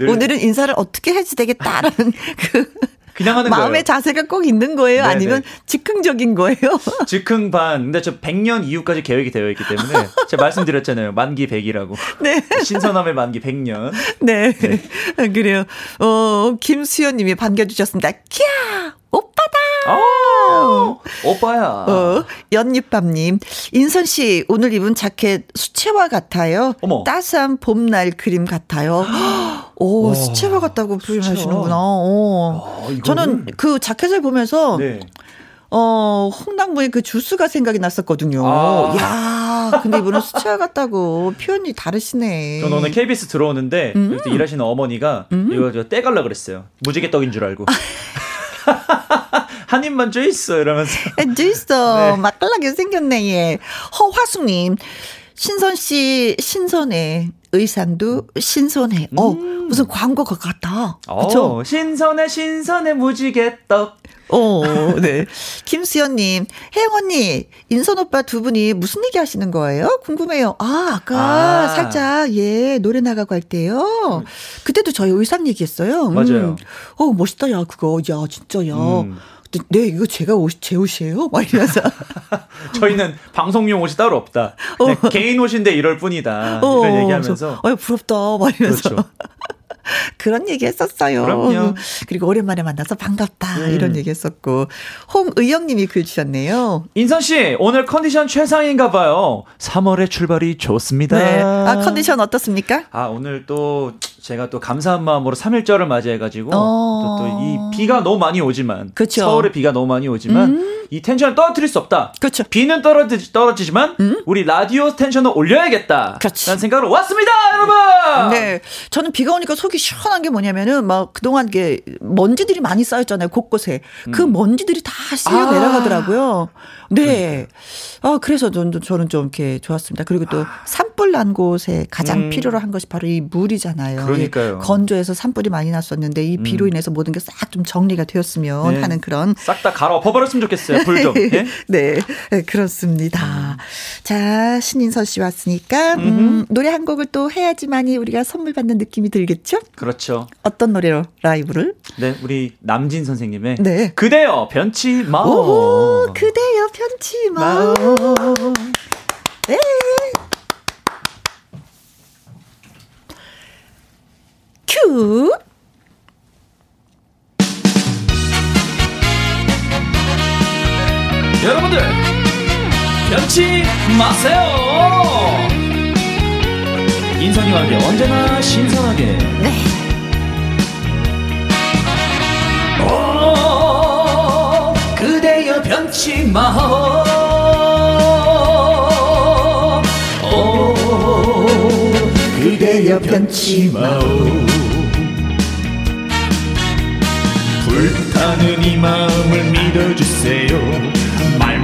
오늘은 인사를 어떻게 해지 되겠다라는 그 그냥 하는 마음의 거예요. 자세가 꼭 있는 거예요? 네네. 아니면 즉흥적인 거예요? 즉흥 반. 근데 저 100년 이후까지 계획이 되어 있기 때문에 제가 말씀드렸잖아요. 만기 100이라고. 네. 신선함의 만기 100년. 네. 네. 그래요. 어, 김수현 님이 반겨주셨습니다. 캬! 오빠다! 오, 오빠야. 어, 연잎밥님. 인선 씨, 오늘 입은 자켓 수채화 같아요. 어머. 따스한 봄날 그림 같아요. 오, 와, 수채화 같다고 표현하시는구나. 어. 야, 저는 그 자켓을 보면서 네. 어, 홍당무의 그 주스가 생각이 났었거든요. 아. 야 근데 이분은 수채화 같다고 표현이 다르시네. 저는 오늘 KBS 들어오는데, 음. 일하시는 어머니가 음. 이거 떼갈라 그랬어요. 무지개 떡인 줄 알고. 한 입만 줘 있어 이러면서. 줘 있어. 네. 맛깔나게 생겼네 얘. 허화숙님. 신선 씨 신선해. 의상도 신선해. 어, 음. 무슨 광고 것 같아. 그쵸? 어, 신선해, 신선해, 무지개 떡. 어, 네. 김수연님, 혜영 언니, 인선 오빠 두 분이 무슨 얘기 하시는 거예요? 궁금해요. 아, 아까 아. 살짝, 예, 노래 나가고 할 때요. 그때도 저희 의상 얘기했어요. 음. 맞아요. 어, 멋있다, 야, 그거. 야, 진짜, 야. 음. 네, 이거 제가 옷, 제 옷이에요? 막 이러면서. 저희는 방송용 옷이 따로 없다. 어. 개인 옷인데 이럴 뿐이다. 어, 이런 얘기하면서. 어, 부럽다. 막 이러면서. 그렇죠. 그런 얘기 했었어요. 그럼요. 그리고 오랜만에 만나서 반갑다. 음. 이런 얘기 했었고. 홍의영 님이 글 주셨네요. 인선 씨, 오늘 컨디션 최상인가 봐요. 3월의 출발이 좋습니다. 네. 아, 컨디션 어떻습니까? 아, 오늘 또 제가 또 감사한 마음으로 3일절을 맞이해가지고 어... 또이 비가 너무 많이 오지만 그쵸. 서울에 비가 너무 많이 오지만 음... 이 텐션을 떨어뜨릴 수 없다. 그렇죠. 비는 떨어지, 떨어지지만 음? 우리 라디오 텐션을 올려야겠다. 그렇지. 라는 생각으로 왔습니다, 여러분. 네, 저는 비가 오니까 속이 시원한 게 뭐냐면은 막 그동안 게 먼지들이 많이 쌓였잖아요 곳곳에 그 음. 그 먼지들이 다 쓸려 내려가더라고요. 아. 네. 아, 그래서 저는, 저는 좀 이렇게 좋았습니다. 그리고 또 산불 난 곳에 가장 음. 필요로 한 것이 바로 이 물이잖아요. 그러니까요. 건조해서 산불이 많이 났었는데 이 비로 음. 인해서 모든 게 싹 좀 정리가 되었으면 네. 하는 그런. 싹 다 갈아 엎어버렸으면 좋겠어요. 불 좀. 네? 그렇습니다. 자, 신인선 씨 왔으니까, 음, 노래 한 곡을 또 해야지만이 우리가 선물 받는 느낌이 들겠죠? 그렇죠. 어떤 노래로 라이브를? 네, 우리 남진 선생님의. 네. 그대여 변치 마오. 오, 그대여 편치 마. 네. 큐. 여러분들 변치 마세요. 인선이와 함께 언제나 신선하게. 네. 그대여 변치 마오 그대여 변치 마오 불타는 이 마음을 믿어주세요 말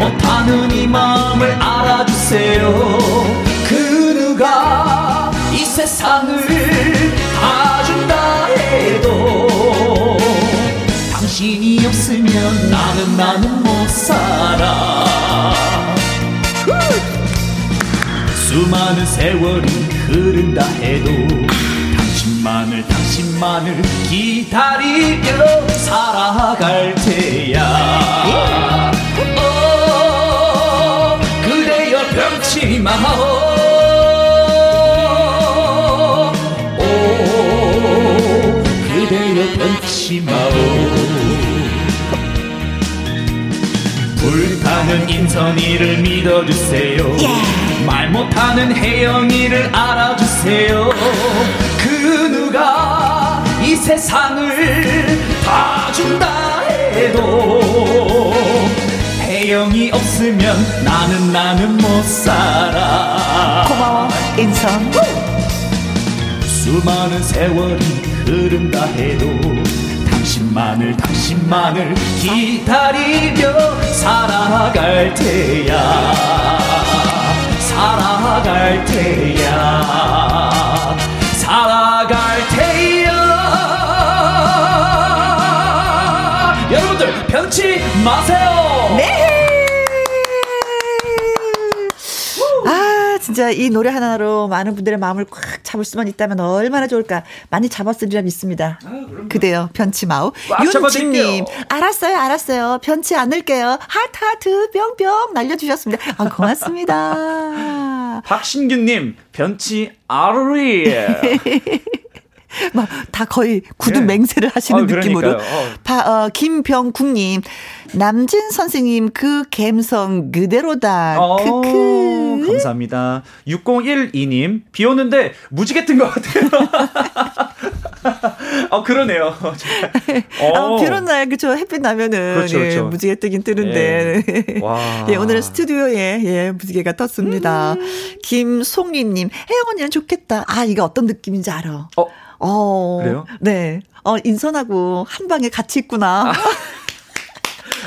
못하는 이 마음을 알아주세요. 그 누가 이 세상을 다 준다 해도 당신이 없으면 나는 나는 못 살아. 수많은 세월이 흐른다 해도 당신만을 당신만을 기다리며 살아갈 테야 병치 마오. 오, 그대여 병치 마오. 불타는 인선이를 믿어주세요. Yeah. 말 못하는 혜영이를 알아주세요 없으면 나는 나는 못 살아. 고마워 인선 수많은 세월이 흐른다 해도 당신만을 당신만을 기다리며 살아갈 테야. 살아갈 테야. 살아갈 테야. 여러분들 변치 마세요 네 진짜 이 노래 하나로 많은 분들의 마음을 꽉 잡을 수만 있다면 얼마나 좋을까. 많이 잡았으리라 믿습니다. 아, 그대요. 변치 마우. 윤진님. 알았어요, 알았어요. 변치 않을게요. 하트, 하트, 뿅뿅 날려주셨습니다. 아, 고맙습니다. 박신규님, 변치 아르리. 막 다 거의 굳은 네. 맹세를 하시는 아, 느낌으로. 어. 바, 어, 김병국님, 남진 선생님 그 감성 그대로다. 어, 크크. 감사합니다. 6012님, 비 오는데 무지개 뜬 것 같아요. 어, 그러네요. 어. 아, 비 오는 날, 그쵸. 햇빛 나면은. 그렇죠, 예, 그렇죠. 무지개 뜨긴 뜨는데. 예. 와. 예, 오늘은 스튜디오에, 예, 무지개가 떴습니다. 음. 김송림님, 혜영 언니는 좋겠다. 아, 이거 어떤 느낌인지 알아. 어. 어. 그래요? 네. 어, 인선하고 한 방에 같이 있구나. 아.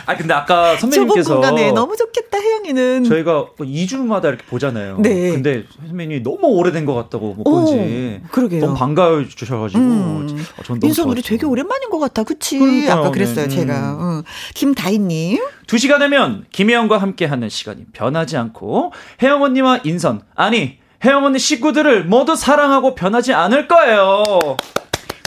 아 근데 아까 선배님께서 공간에 너무 좋겠다 혜영이는 저희가 2주마다 뭐 이렇게 보잖아요. 네. 근데 선배님이 너무 오래된 것 같다고 못 본지 그러게요. 너무 반가워 주셔가지고 음. 어, 저는 인선 우리 되게 오랜만인 것 같아, 그치? 그러니까요. 아까 그랬어요 네. 제가. 음. 응. 김다희님. 2시가 되면 김혜영과 함께하는 시간이 변하지 않고 혜영 언니와 인선 아니 혜영 언니 식구들을 모두 사랑하고 변하지 않을 거예요.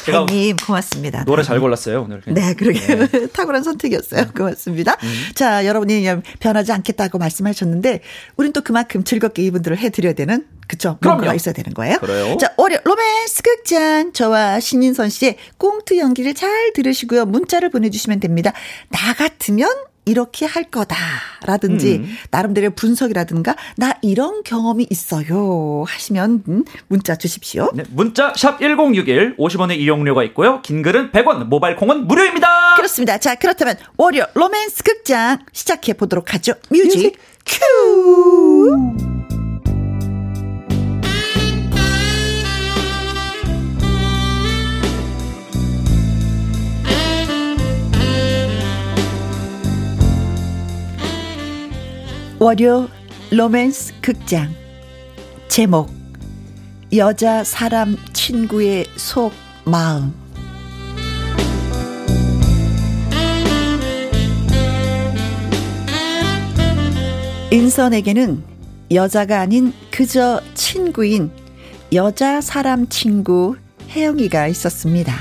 제님 고맙습니다. 노래 잘 골랐어요 오늘. 네, 그러게 네. 탁월한 선택이었어요. 네. 고맙습니다. 음. 자, 여러분이 변하지 않겠다고 말씀하셨는데, 우린 또 그만큼 즐겁게 이분들을 해드려야 되는 그쵸. 뭔가가 있어야 되는 거예요. 그래요. 자, 월요 로맨스 극장. 저와 신인선 씨의 꽁트 연기를 잘 들으시고요. 문자를 보내주시면 됩니다. 나 같으면 이렇게 할 거다라든지 음. 나름대로 분석이라든가 나 이런 경험이 있어요 하시면 음, 문자 주십시오. 네, 문자 샵 1061 50원의 이용료가 있고요. 긴 글은 100원, 모바일 콩은 무료입니다. 그렇습니다. 자, 그렇다면 월요 로맨스 극장 시작해 보도록 하죠. music, music cue. 월요 로맨스 극장 제목 여자 사람 친구의 속 마음 인선에게는 여자가 아닌 그저 친구인 여자 사람 친구 혜영이가 있었습니다.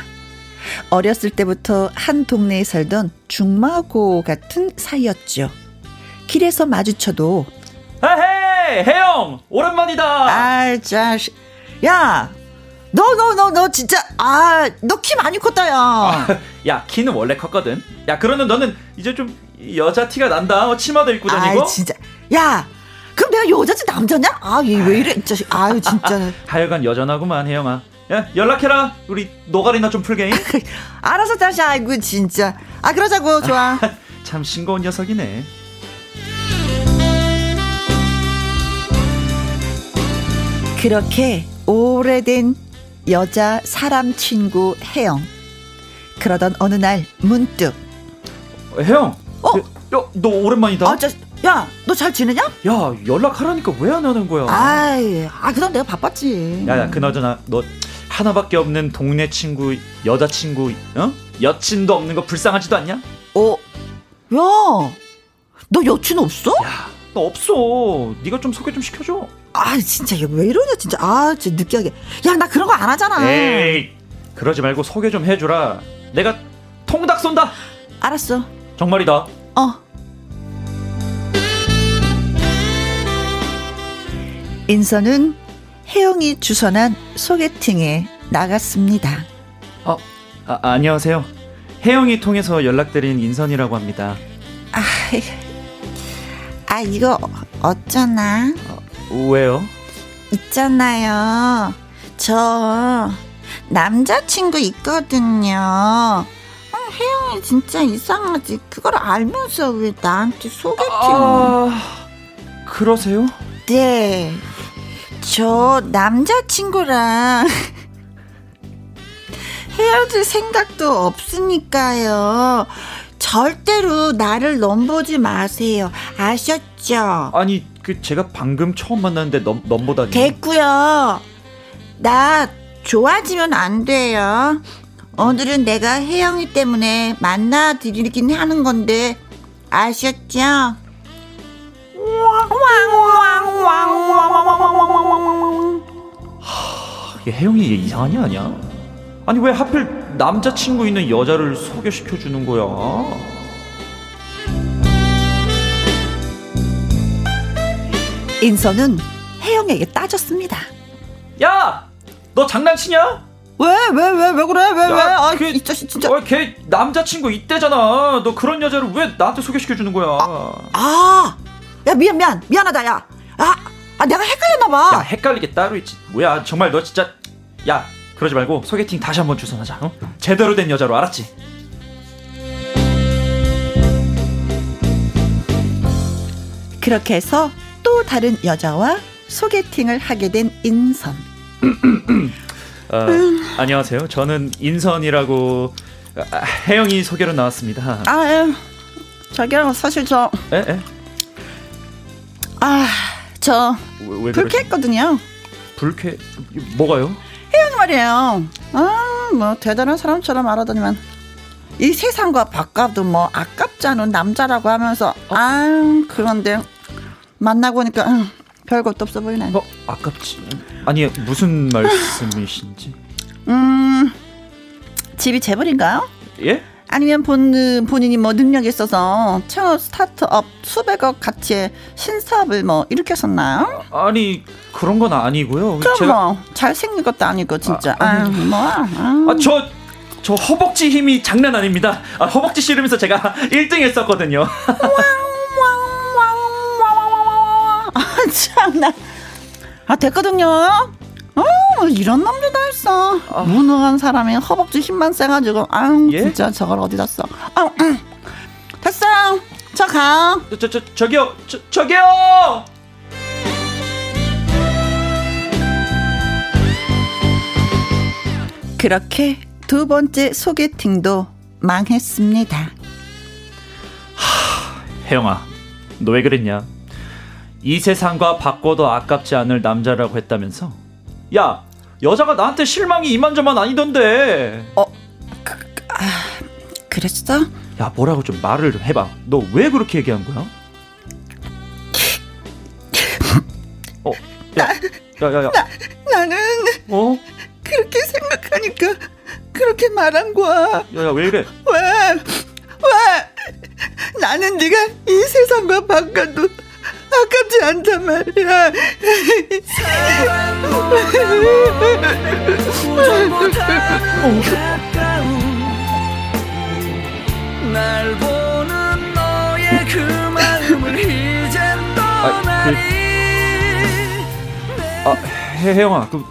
어렸을 때부터 한 동네에 살던 중마고 같은 사이였죠. 길에서 마주쳐도 헤헤 혜영 오랜만이다. 아 자식 야. 너 너 너너 진짜 아 너 키 많이 컸다 야. 아, 야 키는 원래 컸거든. 야 그러면 너는 이제 좀 여자 티가 난다. 어, 치마도 입고 다니고. 아 진짜. 야 그럼 내가 여자지 남자냐? 아얘 왜 이래 진짜. 아유 진짜. 하여간 여전하구만 혜영아. 야 연락해라. 우리 노가리나 좀 풀게. 알아서 다시 아이고 진짜. 아 그러자고 좋아. 참 싱거운 녀석이네. 그렇게 오래된 여자 사람 친구 혜영. 그러던 어느 날 문득 혜영. 어? 야, 너 오랜만이다. 아, 저, 야, 너 잘 지내냐? 야, 연락하라니까 왜 안 하는 거야? 아이, 아, 그럼 내가 바빴지. 야, 야, 그나저나 너 하나밖에 없는 동네 친구, 여자 친구, 어? 여친도 없는 거 불쌍하지도 않냐? 어, 야, 너 여친 없어? 야, 너 없어. 네가 좀 소개 좀 시켜줘. 아 진짜 왜 이러냐 진짜. 아 진짜 느끼하게. 야 나 그런 거 안 하잖아. 에이 그러지 말고 소개 좀 해주라. 내가 통닭 쏜다. 알았어. 정말이다. 어. 인선은 혜영이 주선한 소개팅에 나갔습니다. 어 아, 안녕하세요. 혜영이 통해서 연락드린 인선이라고 합니다. 아, 아 이거 어쩌나? 어, 왜요? 있잖아요. 저 남자친구 있거든요. 어, 혜영이 진짜 이상하지. 그걸 알면서 왜 나한테 소개팅? 아, 그러세요? 네. 저 남자친구랑 헤어질 생각도 없으니까요. 절대로 나를 넘보지 마세요. 아셨죠? 아니, 그 제가 방금 처음 만났는데 넘 넘보다니. 됐고요. 나 좋아지면 안 돼요. 오늘은 내가 혜영이 때문에 만나 드리긴 하는 건데 아셨죠? 하, 혜영이 얘 이상하냐 아니야? 아니 왜 하필 남자친구 있는 여자를 소개시켜 주는 거야? 인선은 혜영에게 따졌습니다. 야, 너 장난치냐? 왜, 왜, 왜, 왜 그래? 왜, 야, 왜? 아, 그, 이 자식 진짜. 어, 걔 남자친구 있대잖아. 너 그런 여자를 왜 나한테 소개시켜주는 거야? 아, 아, 야, 미안, 미안. 미안하다, 야. 아, 아, 내가 헷갈렸나봐. 야, 헷갈리게 따로 있지. 뭐야, 정말 너 진짜. 야, 그러지 말고 소개팅 다시 한번 주선하자. 어? 제대로 된 여자로 알았지? 그렇게 해서 또 다른 여자와 소개팅을 하게 된 인선. 어, 안녕하세요. 저는 인선이라고 아, 혜영이 소개로 나왔습니다. 아, 예. 저기요, 사실 저. 에, 에? 아, 저 왜, 왜 불쾌했거든요. 불쾌? 뭐가요? 혜영 말이에요. 아, 뭐 대단한 사람처럼 알아다니만 이 세상과 바꿔도 뭐 아깝지 않은 남자라고 하면서 어? 아, 그런데 만나고 보니까 응, 별것도 없어 보이네. 어, 아깝지. 아니 무슨 말씀이신지. 음, 집이 재벌인가요? 예? 아니면 본, 본인이 뭐 능력이 있어서 창업 스타트업 수백억 가치의 신사업을 뭐 일으켰었나요? 아니 그런 건 아니고요. 그럼 제가... 뭐 잘생긴 것도 아니고 진짜. 아, 아 뭐. 아, 저, 저 허벅지 힘이 장난 아닙니다. 아, 허벅지 씨름에서 제가 1등 했었거든요. 참나. 아, 됐거든요. 어, 이런 남자도 있어. 아. 무능한 사람이 허벅지 힘만 세가지고, 아 예? 진짜 저걸 어디다 써. 아, 음. 됐어. 저 가. 저, 저, 저, 저기요. 저, 저기요! 그렇게 두 번째 소개팅도 망했습니다. 하, 혜영아, 너 왜 그랬냐? 이 세상과 바꿔도 아깝지 않을 남자라고 했다면서? 야, 여자가 나한테 실망이 이만저만 아니던데. 어, 그, 아, 그랬어? 야, 뭐라고 좀 말을 좀 해봐. 너 왜 그렇게 얘기한 거야? 어, 야, 나, 야, 야, 야. 나, 나는 어? 그렇게 생각하니까 그렇게 말한 거야. 야, 야, 왜 이래? 왜? 왜? 나는 네가 이 세상과 바꿔도 아깝지 않단 말이야. 그. 아, 그, 아 혜영아, 그,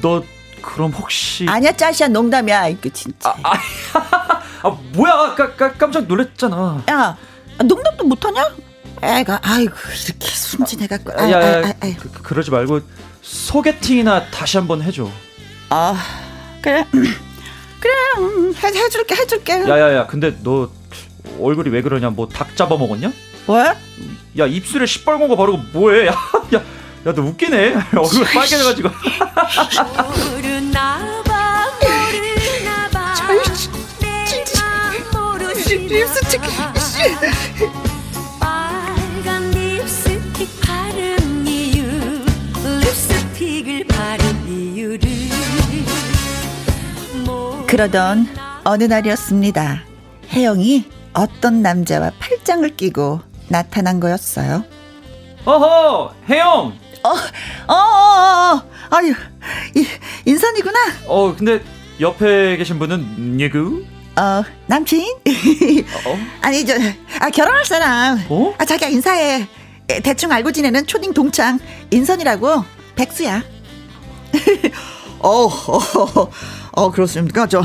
너 그럼 혹시 아니야 짜시야 농담이야 이거 진짜. 아, 아, 아 뭐야 까, 까, 깜짝 놀랐잖아. 야 농담도 못하냐? 애가 아이고 이렇게 순진해갖고. 아, 야, 야, 아, 아, 그, 그, 그러지 말고 소개팅이나 다시 한번 해줘. 아 그래. 그래 음, 해, 해줄게 해줄게. 야야야 근데 너 얼굴이 왜 그러냐? 뭐 닭 잡아먹었냐? 왜? 야 입술에 시뻘건 거 바르고 뭐해? 야 야 야 너 웃기네. 얼굴 빨개져가지고. 립스틱 그러던 어느 날이었습니다. 혜영이 어떤 남자와 팔짱을 끼고 나타난 거였어요. 어허, 혜영. 어, 어, 어, 어. 아유, 이, 인선이구나. 어, 근데 옆에 계신 분은 누구? 어, 남친? 어? 아니, 저, 아, 결혼할 사람. 어? 아, 자기가 인사해. 대충 알고 지내는 초딩 동창 인선이라고 백수야. 어, 어, 어, 그렇습니까? 저,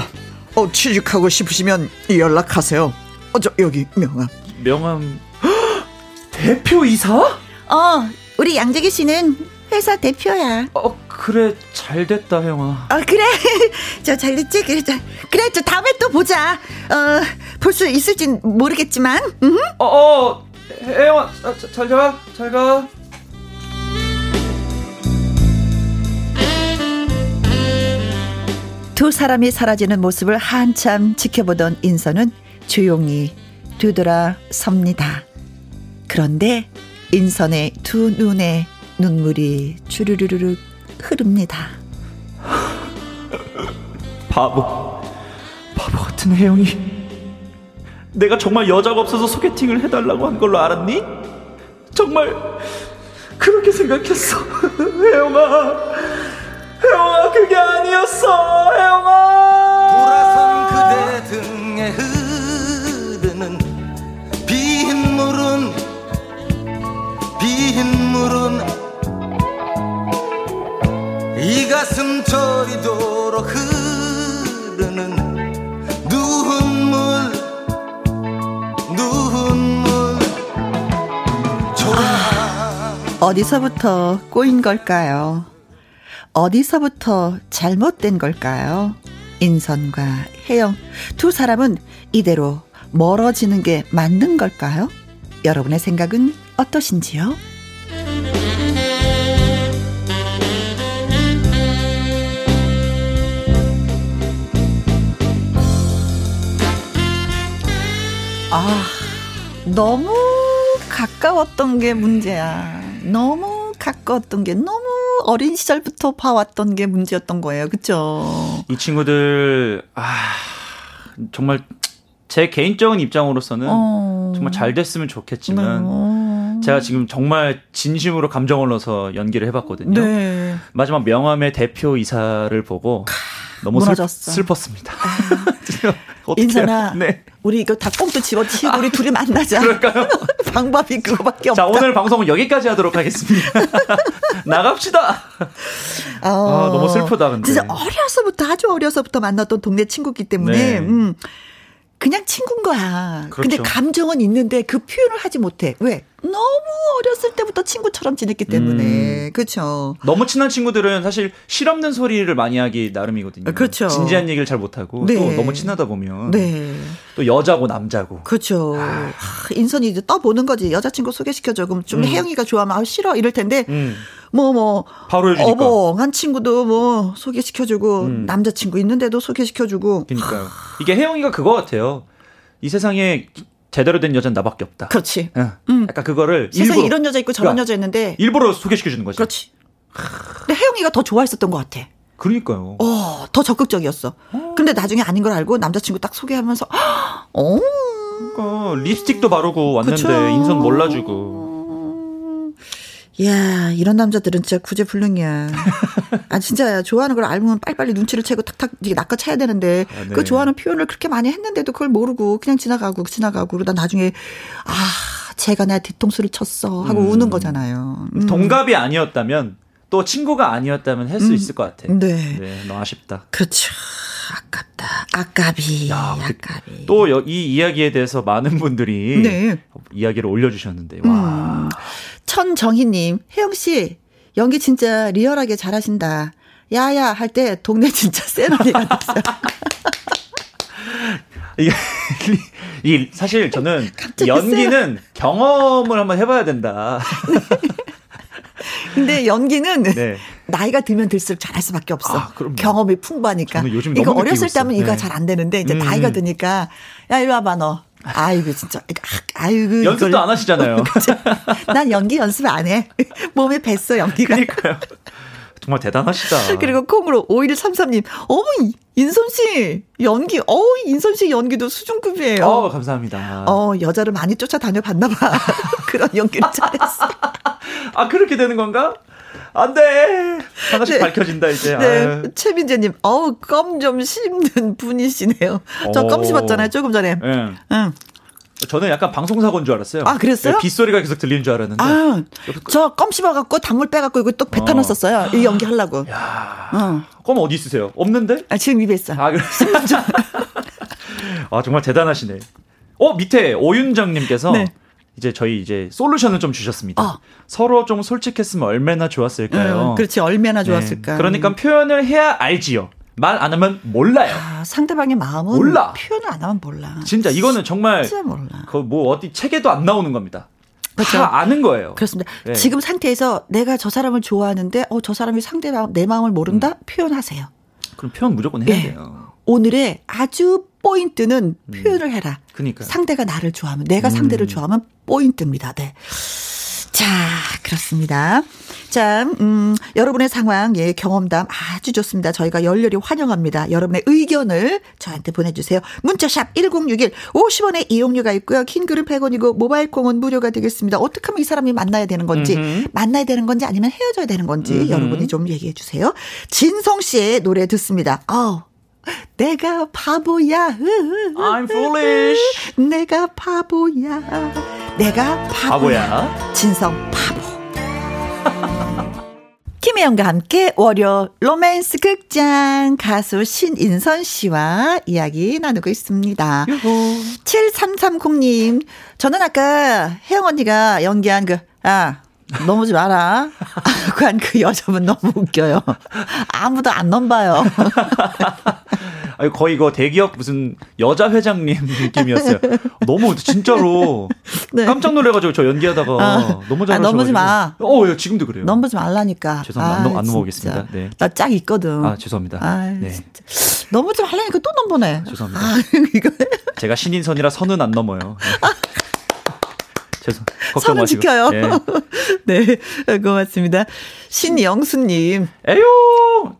어, 취직하고 싶으시면 연락하세요. 어, 저, 여기, 명함. 명함. 대표이사? 어, 우리 양재기 씨는 회사 대표야. 어, 그래, 잘 됐다, 형아. 어, 그래. 저, 잘 됐지? 그래, 저, 그래, 저, 다음에 또 보자. 어, 볼 수 있을진 모르겠지만. 응? 어, 어, 혜영아, 잘 가, 잘 가. 두 사람이 사라지는 모습을 한참 지켜보던 인선은 조용히 뒤돌아 섭니다. 그런데 인선의 두 눈에 눈물이 주르르르 흐릅니다. 바보, 바보 같은 혜영이. 내가 정말 여자가 없어서 소개팅을 해달라고 한 걸로 알았니? 정말 그렇게 생각했어, 혜영아. 혜영아 그게 아니었어 혜영아 돌아선 그대 등에 흐르는 빗물은 빗물은 이 가슴 저리도록 흐르는 눈물 눈물. 좋아 아, 어디서부터 꼬인 걸까요? 어디서부터 잘못된 걸까요? 인선과 혜영 두 사람은 이대로 멀어지는 게 맞는 걸까요? 여러분의 생각은 어떠신지요? 아, 너무 가까웠던 게 문제야. 너무 가까웠던 게 너무 어린 시절부터 봐왔던 게 문제였던 거예요. 그쵸? 이 친구들, 아, 정말 제 개인적인 입장으로서는 어. 정말 잘 됐으면 좋겠지만 어. 제가 지금 정말 진심으로 감정을 넣어서 연기를 해봤거든요. 네. 마지막 명함의 대표 이사를 보고 너무 슬, 슬펐습니다. 아. 인선아, 네. 우리 이거 집어치고 아, 우리 둘이 만나자. 그럴까요? 방법이 그거밖에 없다. 자, 오늘 방송은 여기까지 하도록 하겠습니다. 나갑시다. 어, 아, 너무 슬프다, 근데. 진짜 어려서부터, 아주 어려서부터 만났던 동네 친구기 때문에, 네. 음, 그냥 친구인 거야. 그렇죠. 근데 감정은 있는데 그 표현을 하지 못해. 왜? 너무 어렸을 때부터 친구처럼 지냈기 때문에. 음. 그렇죠. 너무 친한 친구들은 사실 실없는 소리를 많이 하기 나름이거든요. 그렇죠. 진지한 얘기를 잘 못하고 네. 또 너무 친하다 보면 네. 또 여자고 남자고. 그렇죠. 아. 인선이 이제 떠보는 거지. 여자친구 소개시켜줘. 그럼 좀 음. 혜영이가 좋아하면 아, 싫어 이럴 텐데 음. 뭐, 뭐, 바로 해주니까. 어벙한 친구도 뭐, 소개시켜주고, 음. 남자친구 있는데도 소개시켜주고. 그니까요. 이게 혜영이가 그거 같아요. 이 세상에 제대로 된 여자는 나밖에 없다. 그렇지. 응. 음. 약간 그거를 세상에 일부러, 이런 여자 있고 저런 그러니까 여자 있는데 일부러 소개시켜 주는 거지. 그렇지. 근데 혜영이가 더 좋아했었던 것 같아. 그러니까요. 어, 더 적극적이었어. 어. 근데 나중에 아닌 걸 알고 남자친구 딱 소개하면서, 어. 그러니까 립스틱도 바르고 왔는데 그쵸. 인선 몰라주고. 이야, 이런 남자들은 진짜 구제불능이야. 아, 진짜 좋아하는 걸 알면 빨리빨리 눈치를 채고 탁탁 이게 낚아채야 되는데, 아, 네. 그 좋아하는 표현을 그렇게 많이 했는데도 그걸 모르고 그냥 지나가고 지나가고 그러다 나중에, 아, 제가 내 뒤통수를 쳤어 하고 음. 우는 거잖아요. 음. 동갑이 아니었다면, 또 친구가 아니었다면 할수 음. 있을 것 같아. 네. 네, 너무 아쉽다. 그렇죠. 아깝다. 아깝이. 야, 아깝이. 또 이 이야기에 대해서 많은 분들이 네. 이야기를 올려주셨는데, 와. 음. 천정희님, 혜영씨, 연기 진짜 리얼하게 잘하신다. 야야 할 때 동네 진짜 센 언니가 됐어요. 이게 이 사실 저는 연기는 경험을 한번 해봐야 된다. 근데 연기는 네. 나이가 들면 들수록 잘할 수밖에 없어. 아, 경험이 풍부하니까. 이거 어렸을 때 하면 네. 이거 잘 안 되는데 이제 음. 나이가 드니까 야 이리 와봐 너. 아이고 진짜 아이고 연습도 이걸. 안 하시잖아요. 난 연기 연습 안 해. 몸에 뱄어 연기가. 그러니까요. 정말 대단하시다. 그리고 콩으로 5133님, 어머, 인선 씨, 연기, 어 인선 씨 연기도 수준급이에요. 어, 감사합니다. 어, 여자를 많이 쫓아다녀 봤나 봐. 그런 연기를 잘했어. 아, 그렇게 되는 건가? 안 돼! 하나씩 네. 밝혀진다, 이제. 네. 최민재님, 어우, 껌 좀 씹는 분이시네요. 저 껌 씹었잖아요, 조금 전에. 네. 응. 저는 약간 방송 사고인 줄 알았어요. 아, 그랬어요? 네, 빗소리가 계속 들리는 줄 알았는데. 아, 저 껌 씹어갖고 단물 빼갖고 이거 또 뱉어놨었어요. 이 연기 하려고. 야, 어. 껌 어디 있으세요? 없는데? 아, 지금 입에 있어. 아, 그래. 아, 정말 대단하시네. 어, 밑에 오윤정님께서. 네. 이제 저희 이제 솔루션을 좀 주셨습니다. 어. 서로 좀 솔직했으면 얼마나 좋았을까요? 음, 그렇지, 얼마나 네. 좋았을까. 네. 그러니까 표현을 해야 알지요. 말 안 하면 몰라요. 아, 상대방의 마음은 몰라. 표현을 안 하면 몰라. 진짜 이거는 정말 진짜 몰라. 그뭐 어디 책에도 안 나오는 겁니다. 그렇죠. 다 아는 거예요. 그렇습니다. 네. 지금 상태에서 내가 저 사람을 좋아하는데 어 저 사람이 상대방 내 마음을 모른다 음. 표현하세요. 그럼 표현 무조건 해야 네. 돼요. 오늘의 아주 포인트는 음. 표현을 해라. 그니까 상대가 나를 좋아하면 내가 음. 상대를 좋아하면 포인트입니다. 네. 자, 그렇습니다. 자, 음, 여러분의 상황, 예, 경험담 아주 좋습니다. 저희가 열렬히 환영합니다. 여러분의 의견을 저한테 보내주세요. 문자샵 1061, 50원의 이용료가 있고요. 긴 글은 100원이고, 모바일 콩은 무료가 되겠습니다. 어떻게 하면 이 사람이 만나야 되는 건지, 음흠. 만나야 되는 건지 아니면 헤어져야 되는 건지, 음흠. 여러분이 좀 얘기해 주세요. 진성 씨의 노래 듣습니다. 아우. 내가 바보야. I'm foolish. 내가 바보야. 내가 바보야. 바보야. 진성 바보. 김혜영과 함께 월요 로맨스 극장 가수 신인선 씨와 이야기 나누고 있습니다. 유호. 7330님, 저는 아까 혜영 언니가 연기한 그, 아, 넘어지 마라. 그한 그 여자분 너무 웃겨요. 아무도 안 넘봐요. 아니, 거의 이거 대기업 무슨 여자 회장님 느낌이었어요. 너무 진짜로 네. 깜짝 놀래가지고 저 연기하다가 아, 너무 잘하셔 아, 넘어지 마. 어, 예, 지금도 그래요. 넘어지 말라니까. 죄송합니다. 아, 안, 안 넘어오겠습니다. 네. 나 짝 있거든. 아, 죄송합니다. 아, 네. 진짜. 넘어지 말라니까 또 넘보네. 죄송합니다. 아, 이거. 제가 신인선이라 선은 안 넘어요. 네. 죄송. 선은 지켜요. 네. 네, 고맙습니다. 신영수님. 에요!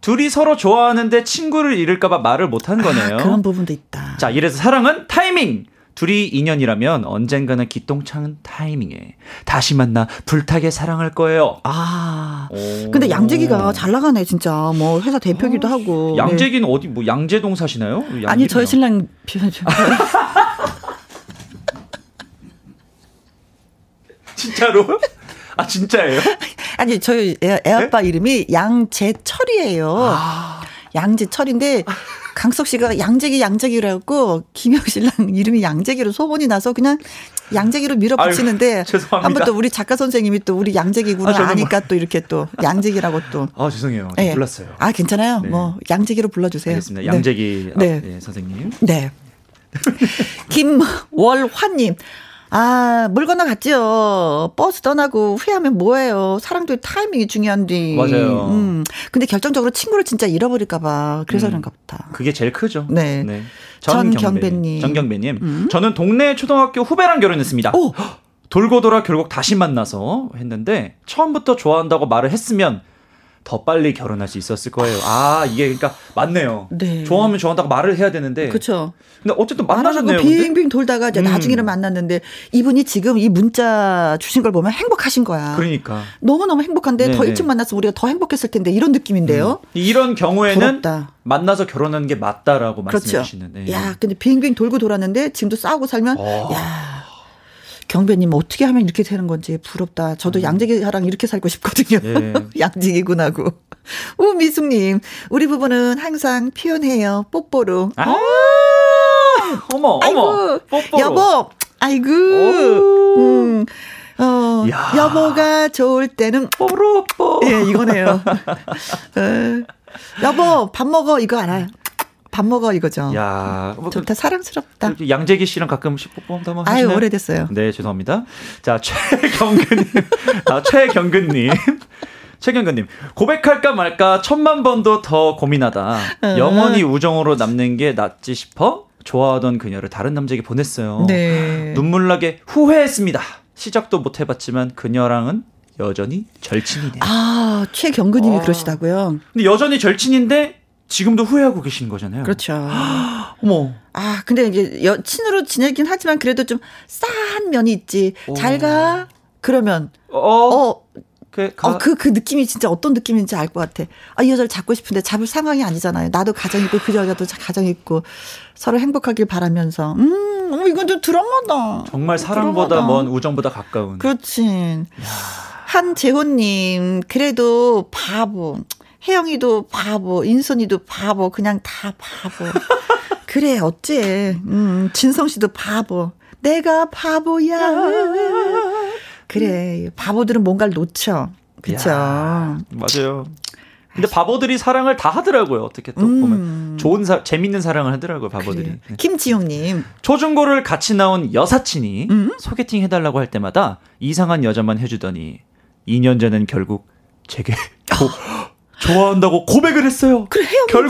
둘이 서로 좋아하는데 친구를 잃을까봐 말을 못한 거네요. 아, 그런 부분도 있다. 자, 이래서 사랑은 타이밍! 둘이 인연이라면 언젠가는 기똥찬 타이밍에 다시 만나 불타게 사랑할 거예요. 아. 오. 근데 양재기가 잘 나가네, 진짜. 뭐 회사 대표기도 어, 하고. 양재기는 네. 어디 뭐 양재동 사시나요? 아니, 저희 신랑 진짜로? 아, 진짜예요? 아니, 저희 애, 아빠 네? 이름이 양재철이에요. 아. 양재철인데 강석 씨가 양재기 양재기라고 김영 신랑 이름이 양재기로 소문이 나서 그냥 양재기로 밀어붙이는데 한번 또 우리 작가 선생님이 또 우리 양재기구나 아, 아니까 또 이렇게 또 양재기라고 또. 아 죄송해요. 네. 몰랐어요. 아 괜찮아요. 네. 뭐 양재기로 불러주세요. 알겠습니다. 양재기 네. 아, 네. 선생님. 네. 김월화님. 아, 물 건너갔죠. 버스 떠나고 후회하면 뭐예요. 사랑도 타이밍이 중요한데. 맞아요. 음. 근데 결정적으로 친구를 진짜 잃어버릴까봐 그래서 음. 그런가 보다. 그게 제일 크죠. 네. 네. 전경배님. 전경배님. 음. 저는 동네 초등학교 후배랑 결혼했습니다. 오! 돌고 돌아 결국 다시 만나서 했는데 처음부터 좋아한다고 말을 했으면 더 빨리 결혼할 수 있었을 거예요. 아, 이게 그러니까 맞네요. 네. 좋아하면 좋아한다고 말을 해야 되는데. 그렇죠. 근데 어쨌든 만나셨네요. 빙빙 돌다가 이제 음. 나중에는 만났는데 이분이 지금 이 문자 주신 걸 보면 행복하신 거야. 그러니까. 너무 너무 행복한데 네네. 더 일찍 만났으면 우리가 더 행복했을 텐데 이런 느낌인데요. 음. 이런 경우에는 부럽다. 만나서 결혼하는 게 맞다라고 그렇죠. 말씀해 주시는. 네. 야, 근데 빙빙 돌고 돌았는데 지금도 싸우고 살면 어. 야. 경배님 어떻게 하면 이렇게 되는 건지 부럽다. 저도 음. 양재기랑 이렇게 살고 싶거든요. 네. 양재기군하고. 우미숙님, 우리 부부는 항상 표현해요. 뽀뽀로. 아~ 어. 어머, 아이고, 어머. 뽀뽀로. 여보, 아이고. 음. 어, 야. 여보가 좋을 때는 뽀로뽀. 예, 이거네요. 어, 여보, 밥 먹어. 이거 알아요. 밥 먹어 이거죠. 야, 뭐 좋다 그, 사랑스럽다. 양재기 씨랑 가끔씩 뽀뽀 한번 하시나요? 아유 오래됐어요. 네 죄송합니다. 자 최경근님, 아 최경근님. 최경근님 고백할까 말까 천만 번도 더 고민하다 어. 영원히 우정으로 남는 게 낫지 싶어 좋아하던 그녀를 다른 남자에게 보냈어요. 네. 눈물나게 후회했습니다. 시작도 못 해봤지만 그녀랑은 여전히 절친이네요. 아 최경근님이 아. 그러시다고요? 근데 여전히 절친인데 지금도 후회하고 계신 거잖아요. 그렇죠. 어머. 아, 근데 이제 여친으로 지내긴 하지만 그래도 좀 싸한 면이 있지. 잘 가. 그러면 어, 어 그, 어, 그, 그 느낌이 진짜 어떤 느낌인지 알 것 같아. 아, 이 여자를 잡고 싶은데 잡을 상황이 아니잖아요. 나도 가정 있고 그 여자도 가정 있고 서로 행복하길 바라면서. 음, 어, 이건 좀 드라마다. 정말 사랑보다 드라마다. 먼 우정보다 가까운. 그렇지. 한재호님, 그래도 바보. 혜영이도 바보, 인선이도 바보, 그냥 다 바보. 그래, 어째. 음, 진성 씨도 바보. 내가 바보야. 그래, 바보들은 뭔가를 놓쳐. 그쵸. 야, 맞아요. 근데 바보들이 사랑을 다 하더라고요. 어떻게 또 음. 보면 좋은 사, 재밌는 사랑을 하더라고요. 바보들이. 네. 김지용님. 초중고를 같이 나온 여사친이 음? 소개팅 해달라고 할 때마다 이상한 여자만 해주더니 2년 전엔 결국 제게 좋아한다고 고백을 했어요. 그래 혜영이 결국.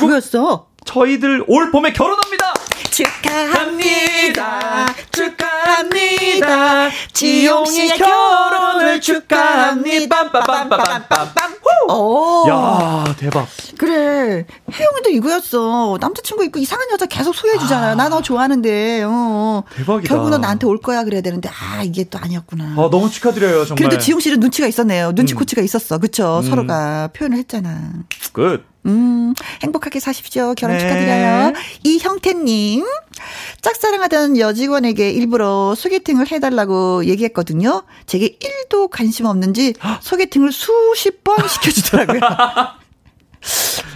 저희들 올 봄에 결혼합니다. 축하합니다. 축하합니다. 지용 씨 결혼을 축하합니다. 빰빰빰빰빰빰. 오. 야 대박. 그래 혜영이도 이거였어. 남자친구 있고 이상한 여자 계속 소개해 주잖아요. 아. 나너 좋아하는데. 어. 대박이다. 결국은 나한테 올 거야 그래야 되는데 아 이게 또 아니었구나. 아 너무 축하드려요 정말. 그래도 지용 씨는 눈치가 있었네요. 눈치코치가 음. 있었어. 그쵸? 음. 서로가 표현을 했잖아. 끝. 음, 행복하게 사십시오. 결혼 네. 축하드려요. 이형태님, 짝사랑하던 여직원에게 일부러 소개팅을 해달라고 얘기했거든요. 제게 1도 관심 없는지 소개팅을 수십 번 시켜주더라고요.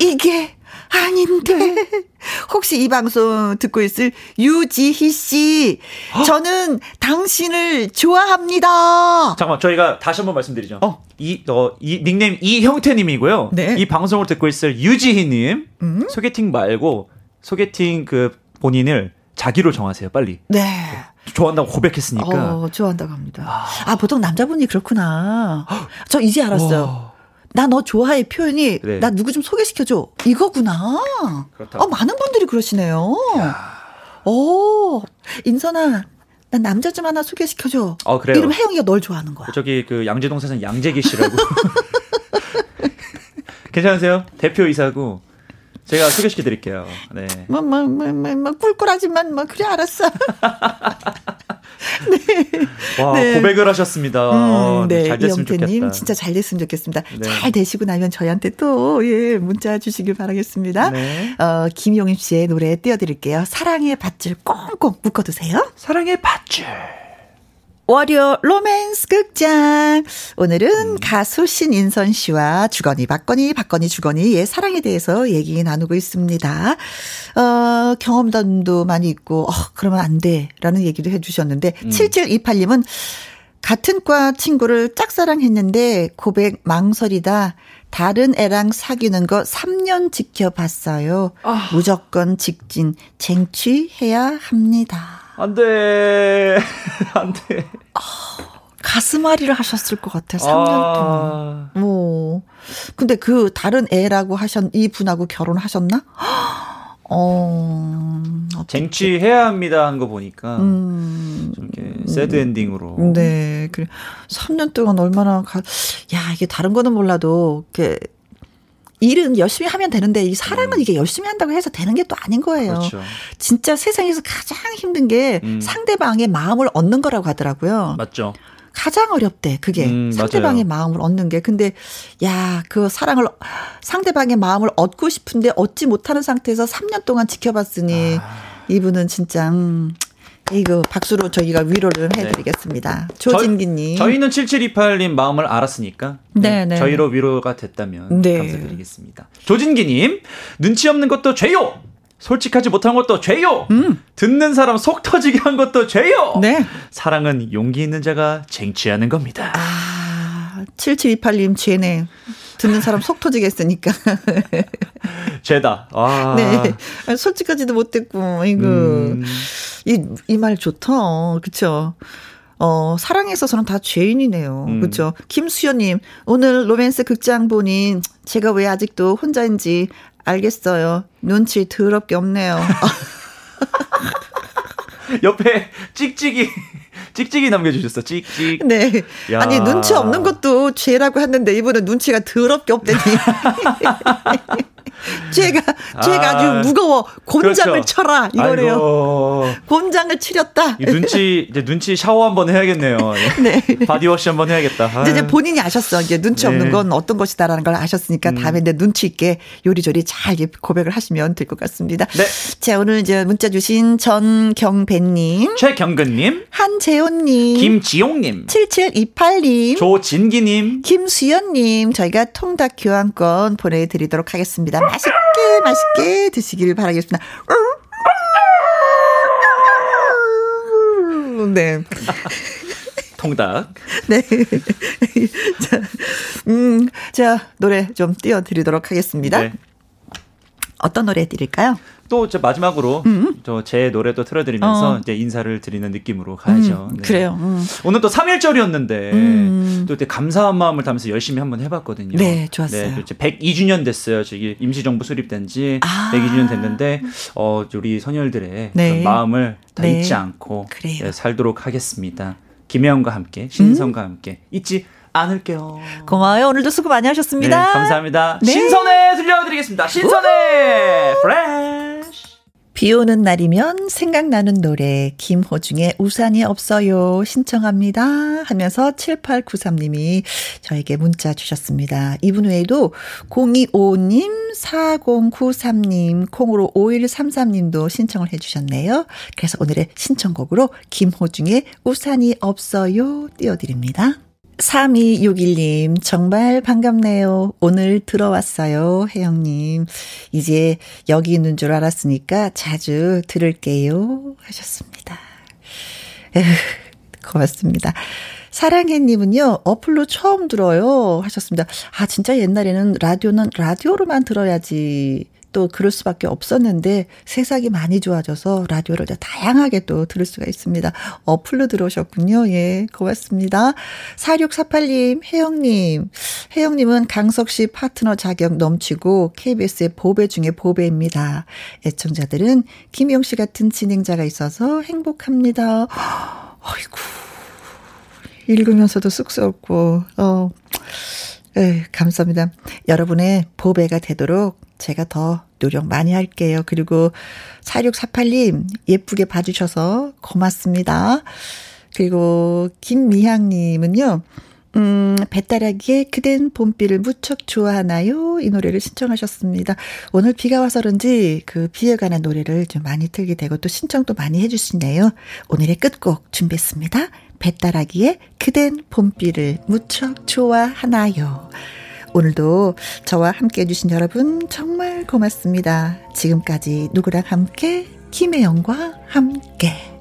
이게 아닌데. 혹시 이 방송 듣고 있을 유지희 씨, 저는 당신을 좋아합니다. 잠깐만, 저희가 다시 한번 말씀드리죠. 어. 이, 어, 이 닉네임 이형태님이고요. 네. 이 방송을 듣고 있을 유지희님, 음? 소개팅 말고 소개팅 그 본인을 자기로 정하세요, 빨리. 네. 좋아한다고 고백했으니까. 어, 좋아한다고 합니다. 아, 아 보통 남자분이 그렇구나. 저 이제 알았어요. 와. 나 너 좋아해 표현이 네. 나 누구 좀 소개시켜줘 이거구나. 그렇다고. 어 많은 분들이 그러시네요. 야. 오 인선아 난 남자 좀 하나 소개시켜줘. 어, 그래요. 이러면 혜영이가 널 좋아하는 거야. 저기 그 양재동 사장 양재기 씨라고. 괜찮으세요? 대표이사고 제가 소개시켜 드릴게요. 네. 뭐, 뭐, 뭐, 뭐, 뭐, 꿀꿀하지만, 뭐, 그래, 알았어. 네. 와, 네. 고백을 하셨습니다. 음, 어, 네. 잘 됐으면 좋겠다. 진짜 잘 됐으면 좋겠습니다. 네. 잘 되시고 나면 저희한테 또, 예, 문자 주시길 바라겠습니다. 네. 어, 김용임 씨의 노래 띄워드릴게요. 사랑의 밧줄 꽁꽁 묶어두세요. 사랑의 밧줄. 월요 로맨스 극장. 오늘은 음. 가수 신인선 씨와 주거니, 박거니, 박거니, 주거니의 사랑에 대해서 얘기 나누고 있습니다. 어, 경험담도 많이 있고, 어, 그러면 안 돼. 라는 얘기도 해 주셨는데, 음. 7728님은 같은 과 친구를 짝사랑했는데 고백 망설이다. 다른 애랑 사귀는 거 3년 지켜봤어요. 아. 무조건 직진, 쟁취해야 합니다. 안 돼. 안 돼. 아, 가슴앓이를 하셨을 것 같아, 3년 아. 동안. 뭐. 근데 그 다른 애라고 하셨, 이 분하고 결혼하셨나? 어, 쟁취해야 합니다 하는 거 보니까 음, 좀 이렇게 새드 엔딩으로. 네, 그래. 3년 동안 얼마나 가, 야 이게 다른 거는 몰라도 이렇게 일은 열심히 하면 되는데 이 사랑은 음. 이게 열심히 한다고 해서 되는 게 또 아닌 거예요. 그렇죠. 진짜 세상에서 가장 힘든 게 음. 상대방의 마음을 얻는 거라고 하더라고요. 맞죠. 가장 어렵대 그게 음, 상대방의 맞아요. 마음을 얻는 게 근데 야 그 사랑을 상대방의 마음을 얻고 싶은데 얻지 못하는 상태에서 3년 동안 지켜봤으니 아. 이분은 진짜 음, 이거 박수로 저희가 위로를 네. 해드리겠습니다. 네. 조진기님. 저희, 는 7728님 마음을 알았으니까 네, 네, 저희로 위로가 됐다면 네. 감사드리겠습니다. 조진기님 눈치 없는 것도 죄요. 솔직하지 못한 것도 죄요. 음. 듣는 사람 속 터지게 한 것도 죄요. 네. 사랑은 용기 있는 자가 쟁취하는 겁니다. 아, 7728님 죄네. 듣는 사람 속 터지게 했으니까. 죄다. 아. 네. 솔직하지도 못했고, 이거. 음. 이, 이 말 좋다. 그쵸. 어, 사랑에 있어서는 다 죄인이네요. 음. 그렇죠? 김수연님, 오늘 로맨스 극장 보니 제가 왜 아직도 혼자인지 알겠어요. 눈치 더럽게 없네요. 옆에 찍찍이 찍찍이 남겨주셨어. 찍찍. 네. 야. 아니 눈치 없는 것도 죄라고 했는데 이분은 눈치가 더럽게 없대니. 죄가 죄가 아, 주 무거워. 곤장을 그렇죠. 쳐라 이거래요. 아이고. 곤장을 치렸다. 눈치 이제 눈치 샤워 한번 해야겠네요. 네. 바디워시 한번 해야겠다. 이제 본인이 아셨어. 이제 눈치 네. 없는 건 어떤 것이다라는 걸 아셨으니까 음. 다음에 내 눈치 있게 요리조리 잘 고백을 하시면 될 것 같습니다. 네. 자 오늘 이제 문자 주신 전경배님, 최경근님, 한재 훈님, 김지용님, 7728님, 조진기님, 김수연님 저희가 통닭 교환권 보내드리도록 하겠습니다. 맛있게 맛있게 드시길 바라겠습니다. 네. 통닭. 네. 자, 음, 자, 노래 좀 띄워드리도록 하겠습니다. 네. 어떤 노래 드릴까요? 또 마지막으로 음. 저제 노래도 틀어드리면서 어. 이제 인사를 드리는 느낌으로 가야죠. 음, 네. 그래요. 음. 오늘 또 3일절이었는데 음. 또 감사한 마음을 담아서 열심히 한번 해봤거든요. 네, 좋았어요. 네, 102주년 됐어요. 저기 임시정부 수립된 지 아. 102주년 됐는데 어 우리 선열들의 네. 마음을 다 네. 잊지 않고 네, 살도록 하겠습니다. 김혜영과 함께 신성과 함께 잊지 않을게요. 고마워요. 오늘도 수고 많이 하셨습니다. 네, 감사합니다. 네. 신선에 들려드리겠습니다. 신선에 프레쉬. 비 오는 날이면 생각나는 노래 김호중의 우산이 없어요 신청합니다 하면서 7893님이 저에게 문자 주셨습니다. 이분 외에도 0255님, 4093님, 콩으로 5133님도 신청을 해주셨네요. 그래서 오늘의 신청곡으로 김호중의 우산이 없어요 띄워드립니다. 3261님, 정말 반갑네요. 오늘 들어왔어요. 혜영님. 이제 여기 있는 줄 알았으니까 자주 들을게요. 하셨습니다. 에휴, 고맙습니다. 사랑해님은요, 어플로 처음 들어요. 하셨습니다. 아, 진짜 옛날에는 라디오는 라디오로만 들어야지 또 그럴 수밖에 없었는데 세상이 많이 좋아져서 라디오를 다양하게 또 들을 수가 있습니다. 어플로 들어오셨군요. 예, 고맙습니다. 4648님, 혜영님. 혜영님은 강석 씨 파트너 자격 넘치고 KBS의 보배 중에 보배입니다. 애청자들은 김용 씨 같은 진행자가 있어서 행복합니다. 아이고. 읽으면서도 쑥스럽고, 어. 에 감사합니다. 여러분의 보배가 되도록 제가 더 노력 많이 할게요. 그리고 4648님, 예쁘게 봐주셔서 고맙습니다. 그리고 김미향님은요, 음, 배따라기에 그댄 봄비를 무척 좋아하나요? 이 노래를 신청하셨습니다. 오늘 비가 와서 그런지 그 비에 관한 노래를 좀 많이 틀게 되고 또 신청도 많이 해주시네요. 오늘의 끝곡 준비했습니다. 배따라기에 그댄 봄비를 무척 좋아하나요? 오늘도 저와 함께 해주신 여러분 정말 고맙습니다. 지금까지 누구랑 함께 김혜영과 함께